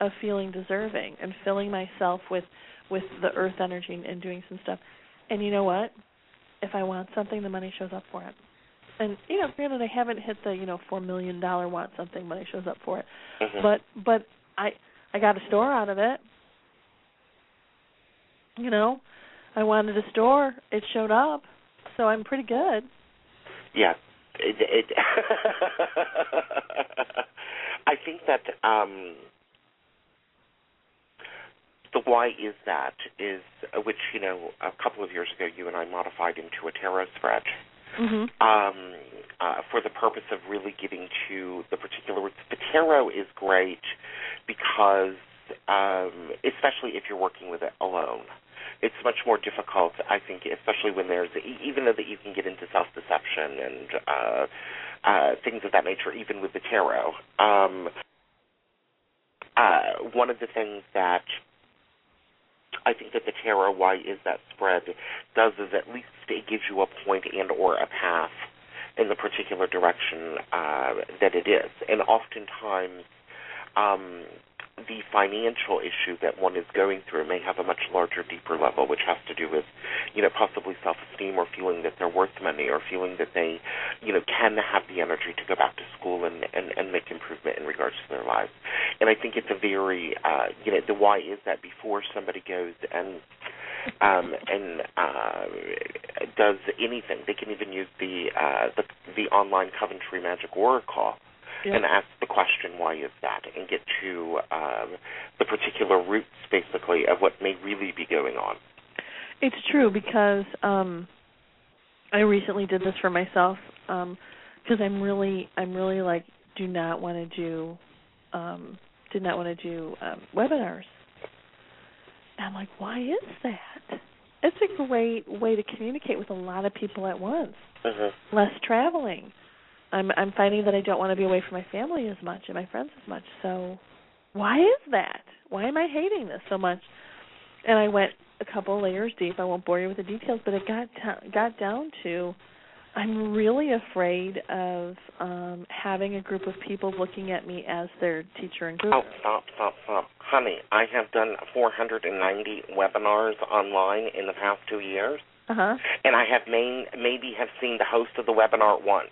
of feeling deserving and filling myself with with the earth energy and, and doing some stuff. And you know what? if I want something, the money shows up for it. And you know, granted, I haven't hit the you know four million dollar want something, money shows up for it. Mhm. But but I I got a store out of it. You know, I wanted a store, it showed up, so I'm pretty good. Yeah. It, it I think that um the why is that is uh, which you know a couple of years ago you and I modified into a tarot spread Mhm. um, uh, for the purpose of really getting to the particular. The tarot is great because, um, especially if you're working with it alone, it's much more difficult. I think, especially when there's even though that you can get into self-deception and uh, uh, things of that nature, even with the tarot. Um, uh, one of the things that I think that the tarot, why is that spread, does is at least it gives you a point and or a path in the particular direction uh, that it is. And oftentimes, um, the financial issue that one is going through may have a much larger, deeper level, which has to do with, you know, possibly self-esteem or feeling that they're worth money or feeling that they, you know, can have the energy to go back to school and and, and make improvement in regards to their lives. And I think it's a very, uh, you know, the why is that before somebody goes and um, and uh, does anything, they can even use the uh, the the online Coventry Magic Oracle Yeah. and ask the question, why is that, and get to um, the particular roots, basically, of what may really be going on. It's true because um I recently did this for myself um because I'm really I'm really like do not want to do um did not want to do um webinars. And I'm like, why is that? It's a great way to communicate with a lot of people at once. Mm-hmm. Less traveling. I'm I'm finding that I don't want to be away from my family as much and my friends as much. So why is that? Why am I hating this so much? And I went a couple layers deep. I won't bore you with the details, but it got t- got down to I'm really afraid of um having a group of people looking at me as their teacher and guru. Oh, stop, stop, stop. Honey, I have done 490 webinars online in the past two years, Uh-huh. and I have main, maybe have seen the host of the webinar once.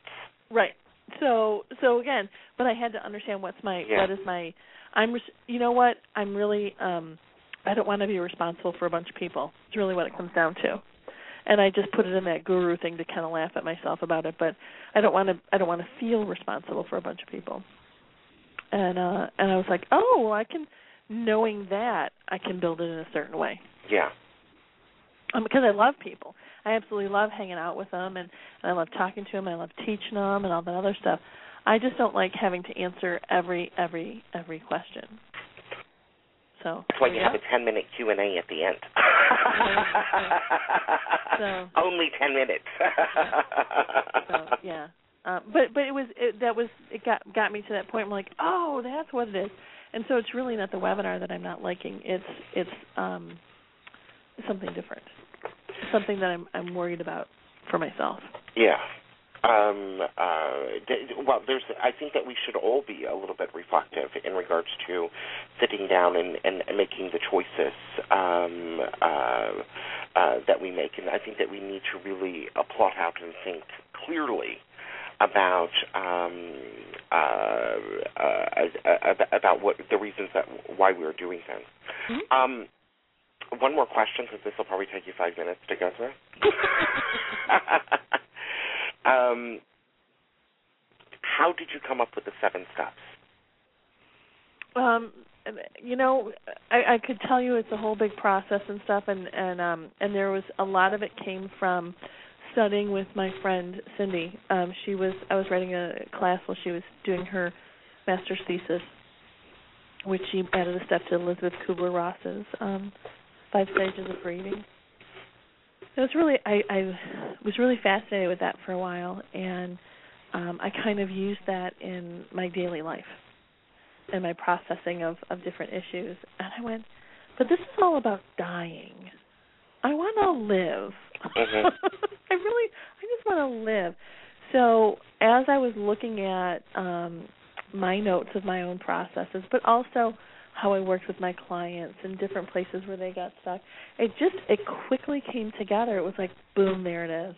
Right. So so again, but I had to understand what's my Yeah. what is my I'm you know what I'm really um I don't want to be responsible for a bunch of people. It's really what it comes down to. And I just put it in that guru thing to kind of laugh at myself about it, but I don't want to I don't want to feel responsible for a bunch of people. And uh and I was like, "Oh, well, I can knowing that I can build it in a certain way." Yeah. Um, because I love people. I absolutely love hanging out with them and, and I love talking to them, and I love teaching them and all that other stuff. I just don't like having to answer every every every question. So that's why you have a ten minute Q and A at the end. so, Only ten minutes. so yeah, uh, but but it was it, that was it got got me to that point. I'm like, oh, that's what it is. And so it's really not the webinar that I'm not liking. It's it's um something different, something that I'm I'm worried about for myself. Yeah. Um, uh, well, there's. I think that we should all be a little bit reflective in regards to sitting down and, and, and making the choices um, uh, uh, that we make, and I think that we need to really uh, plot out and think clearly about um, uh, uh, about what the reasons that why we're doing things. Mm-hmm. One more question, because this will probably take you five minutes to go through. um, how did you come up with the seven steps? Um, you know, I, I could tell you it's a whole big process and stuff, and and um and there was a lot of it came from studying with my friend Cindy. Um, she was I was writing a class while she was doing her master's thesis, which she added a step to Elizabeth Kubler Ross's um, Five Stages of Grieving. It was really I, I was really fascinated with that for a while, and um, I kind of used that in my daily life and my processing of of different issues. And I went, but this is all about dying. I want to live. Mm-hmm. I really, I just want to live. So as I was looking at um, my notes of my own processes, but also how I worked with my clients in different places where they got stuck, it just it quickly came together. It was like boom, there it is.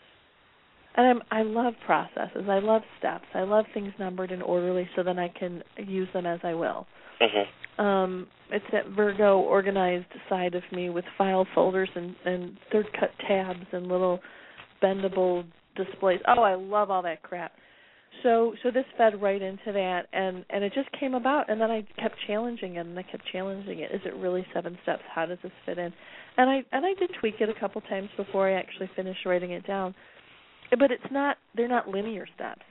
And I'm, I love processes. I love steps. I love things numbered and orderly, so then I can use them as I will. Mm-hmm. Um, it's that Virgo organized side of me with file folders and, and third cut tabs and little bendable displays. Oh, I love all that crap. So so this fed right into that and and it just came about and then I kept challenging it and I kept challenging it. Is it really seven steps? How does this fit in? And I and I did tweak it a couple times before I actually finished writing it down. But it's not they're not linear steps.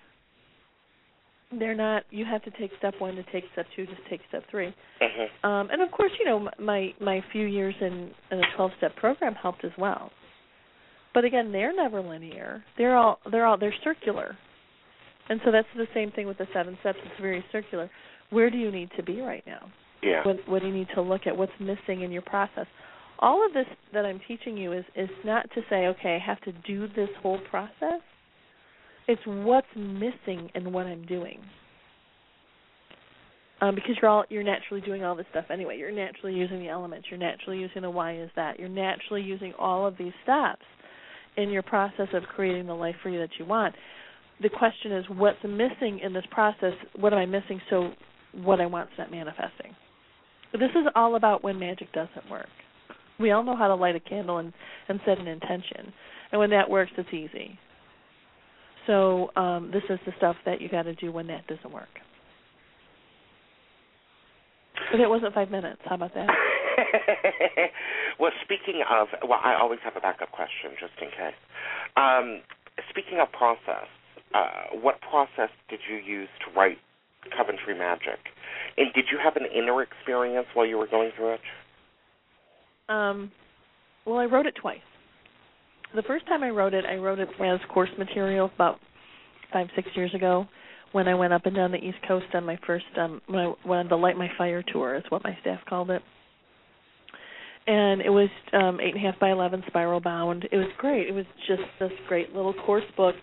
They're not you have to take step 1 to take step 2 to take step 3. Mm-hmm. Um and of course, you know, my my few years in in a 12-step program helped as well. But again, they're never linear. They're all they're all they're circular. And so that's the same thing with the seven steps. It's very circular. Where do you need to be right now? Yeah. What, what do you need to look at? What's missing in your process? All of this that I'm teaching you is is not to say, okay, I have to do this whole process. It's what's missing in what I'm doing. Um, because you're all you're naturally doing all this stuff anyway. You're naturally using the elements. You're naturally using the why is that. You're naturally using all of these steps in your process of creating the life for you that you want the question is what's missing in this process? What am i missing? So what i want to not manifesting. This is all about when magic doesn't work. We all know how to light a candle and and set an intention. And when that works it's easy. So um this is the stuff that you got to do when that doesn't work. But it wasn't five minutes. How about that? Well speaking of well i always have a backup question just in case. Um speaking of process uh, what process did you use to write Coventry Magic? And did you have an inner experience while you were going through it? Um, well, I wrote it twice. The first time I wrote it, I wrote it as course material about five, six years ago when I went up and down the East Coast on my first um when I went the Light My Fire tour is what my staff called it. And it was um eight and a half by eleven spiral bound. It was great. It was just this great little course book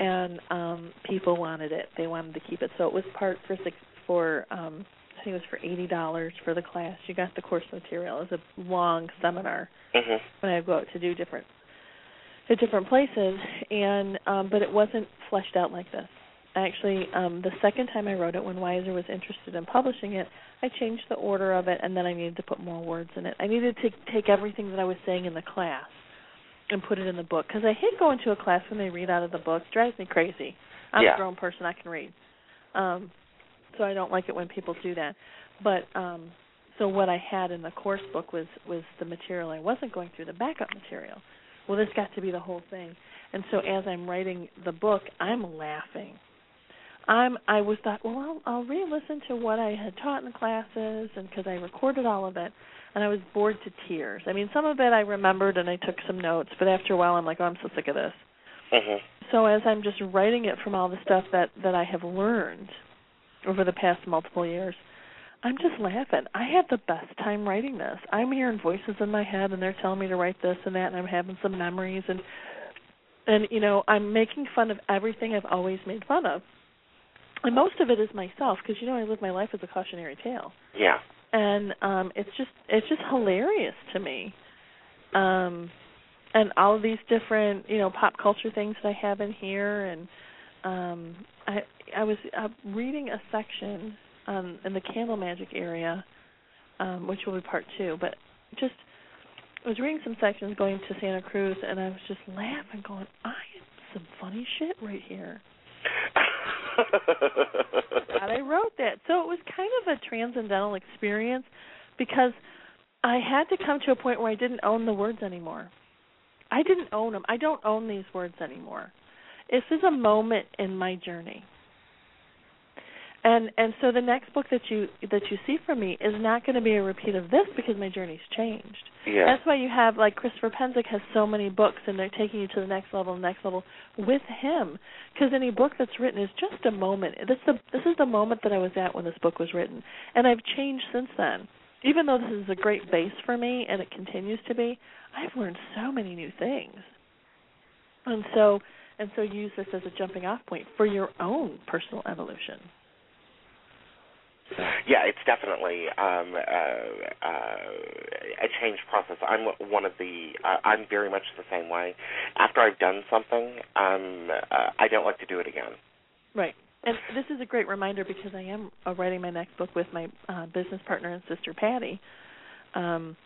and um people wanted it. They wanted to keep it. So it was part for six for um I think it was for eighty dollars for the class. You got the course material. It was a long seminar mm-hmm. when I go out to do different at different places and um but it wasn't fleshed out like this. Actually, um the second time I wrote it, when Weiser was interested in publishing it, I changed the order of it, and then I needed to put more words in it. I needed to take everything that I was saying in the class and put it in the book because I hate going to a class when they read out of the book. It drives me crazy. I'm Yeah. a grown person; I can read, um, so I don't like it when people do that. But um, so what I had in the course book was was the material. I wasn't going through the backup material. Well, this got to be the whole thing, and so as I'm writing the book, I'm laughing. I'm I was thought, well, I'll, I'll re-listen to what I had taught in the classes, and because I recorded all of it, and I was bored to tears. I mean, some of it I remembered and I took some notes, but after a while, I'm like, oh, I'm so sick of this. Mhm. So as I'm just writing it from all the stuff that that I have learned over the past multiple years, I'm just laughing. I had the best time writing this. I'm hearing voices in my head and they're telling me to write this and that and I'm having some memories and and you know, I'm making fun of everything I've always made fun of. And most of it is myself because you know I live my life as a cautionary tale Yeah. And um it's just it's just hilarious to me. Um and all of these different you know pop culture things that i have in here and um i i was uh, reading a section um in the candle magic area um which will be part two but just i was reading some sections going to santa cruz and i was just laughing going i am some funny shit right here God, I wrote that. So it was kind of a transcendental experience because I had to come to a point where I didn't own the words anymore. I didn't own them. I don't own these words anymore. This is a moment in my journey. And and so the next book that you that you see from me is not going to be a repeat of this because my journey's changed. yeah. That's why you have like Christopher Penzick has so many books and they're taking you to the next level, the next level with him. Because any book that's written is just a moment. This the this is the moment that I was at when this book was written, and I've changed since then. Even though this is a great base for me and it continues to be, I've learned so many new things. And so and so use this as a jumping off point for your own personal evolution. Yeah, it's definitely um, uh, uh, a change process. I'm one of the. Uh, I'm very much the same way. After I've done something, um, uh, I don't like to do it again. Right. And this is a great reminder because I am uh, writing my next book with my uh, business partner and sister Patty. Um,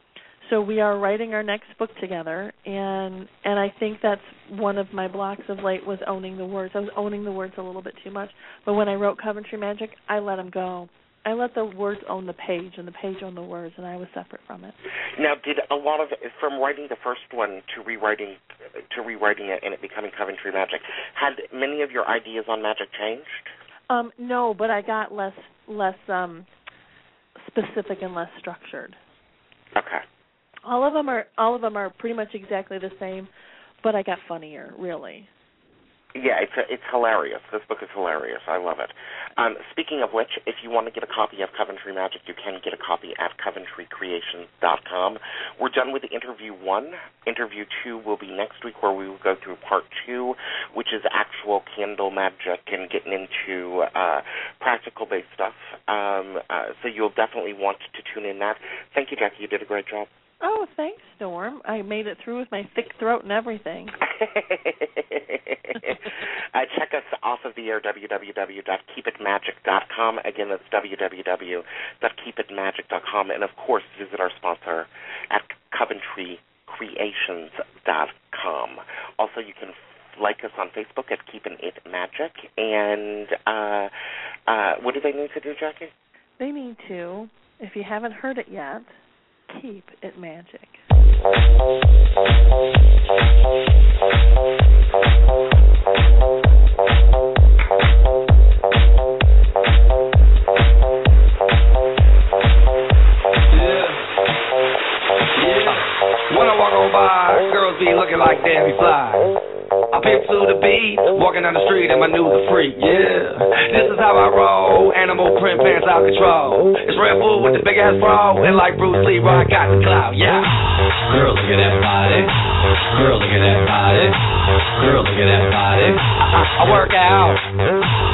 so we are writing our next book together, and and I think that's one of my blocks of late was owning the words. I was owning the words a little bit too much, but when I wrote Coventry Magic, I let them go. I let the words own the page, and the page own the words, and I was separate from it. Now, did a lot of from writing the first one to rewriting to rewriting it and it becoming Coventry Magic, had many of your ideas on magic changed? Um, no, but I got less less um, specific and less structured. Okay. all of them are all of them are pretty much exactly the same but i got funnier really Yeah, it's it's hilarious. This book is hilarious. I love it. Um, speaking of which, if you want to get a copy of Coventry Magic, you can get a copy at CoventryCreations.com. We're done with the interview one. Interview two will be next week, where we will go through part two, which is actual candle magic and getting into uh, practical-based stuff. Um, uh, so you'll definitely want to tune in that. Thank you, Jackie. You did a great job. Oh thanks storm i made it through with my thick throat and everything uh, check us off of the air, www.keepitmagic.com. Again, that's www.keepitmagic.com. And, of course, visit our sponsor at CoventryCreations.com. Also, you can like us on Facebook at Keeping It Magic. And uh, uh, what do they need to do, Jackie? they need to if you haven't heard it yet keep it magic. When I walk on by, girls be looking like we fly. I pimp to the beat, walking down the street and my news a freak, yeah. This is how I roll, animal print pants out control. It's Red Bull with the big ass bra, and like Bruce Lee, I got the clout, yeah. Girl, look at that body. Girl, look at that body. Girl, look at that body. I, I, I work out.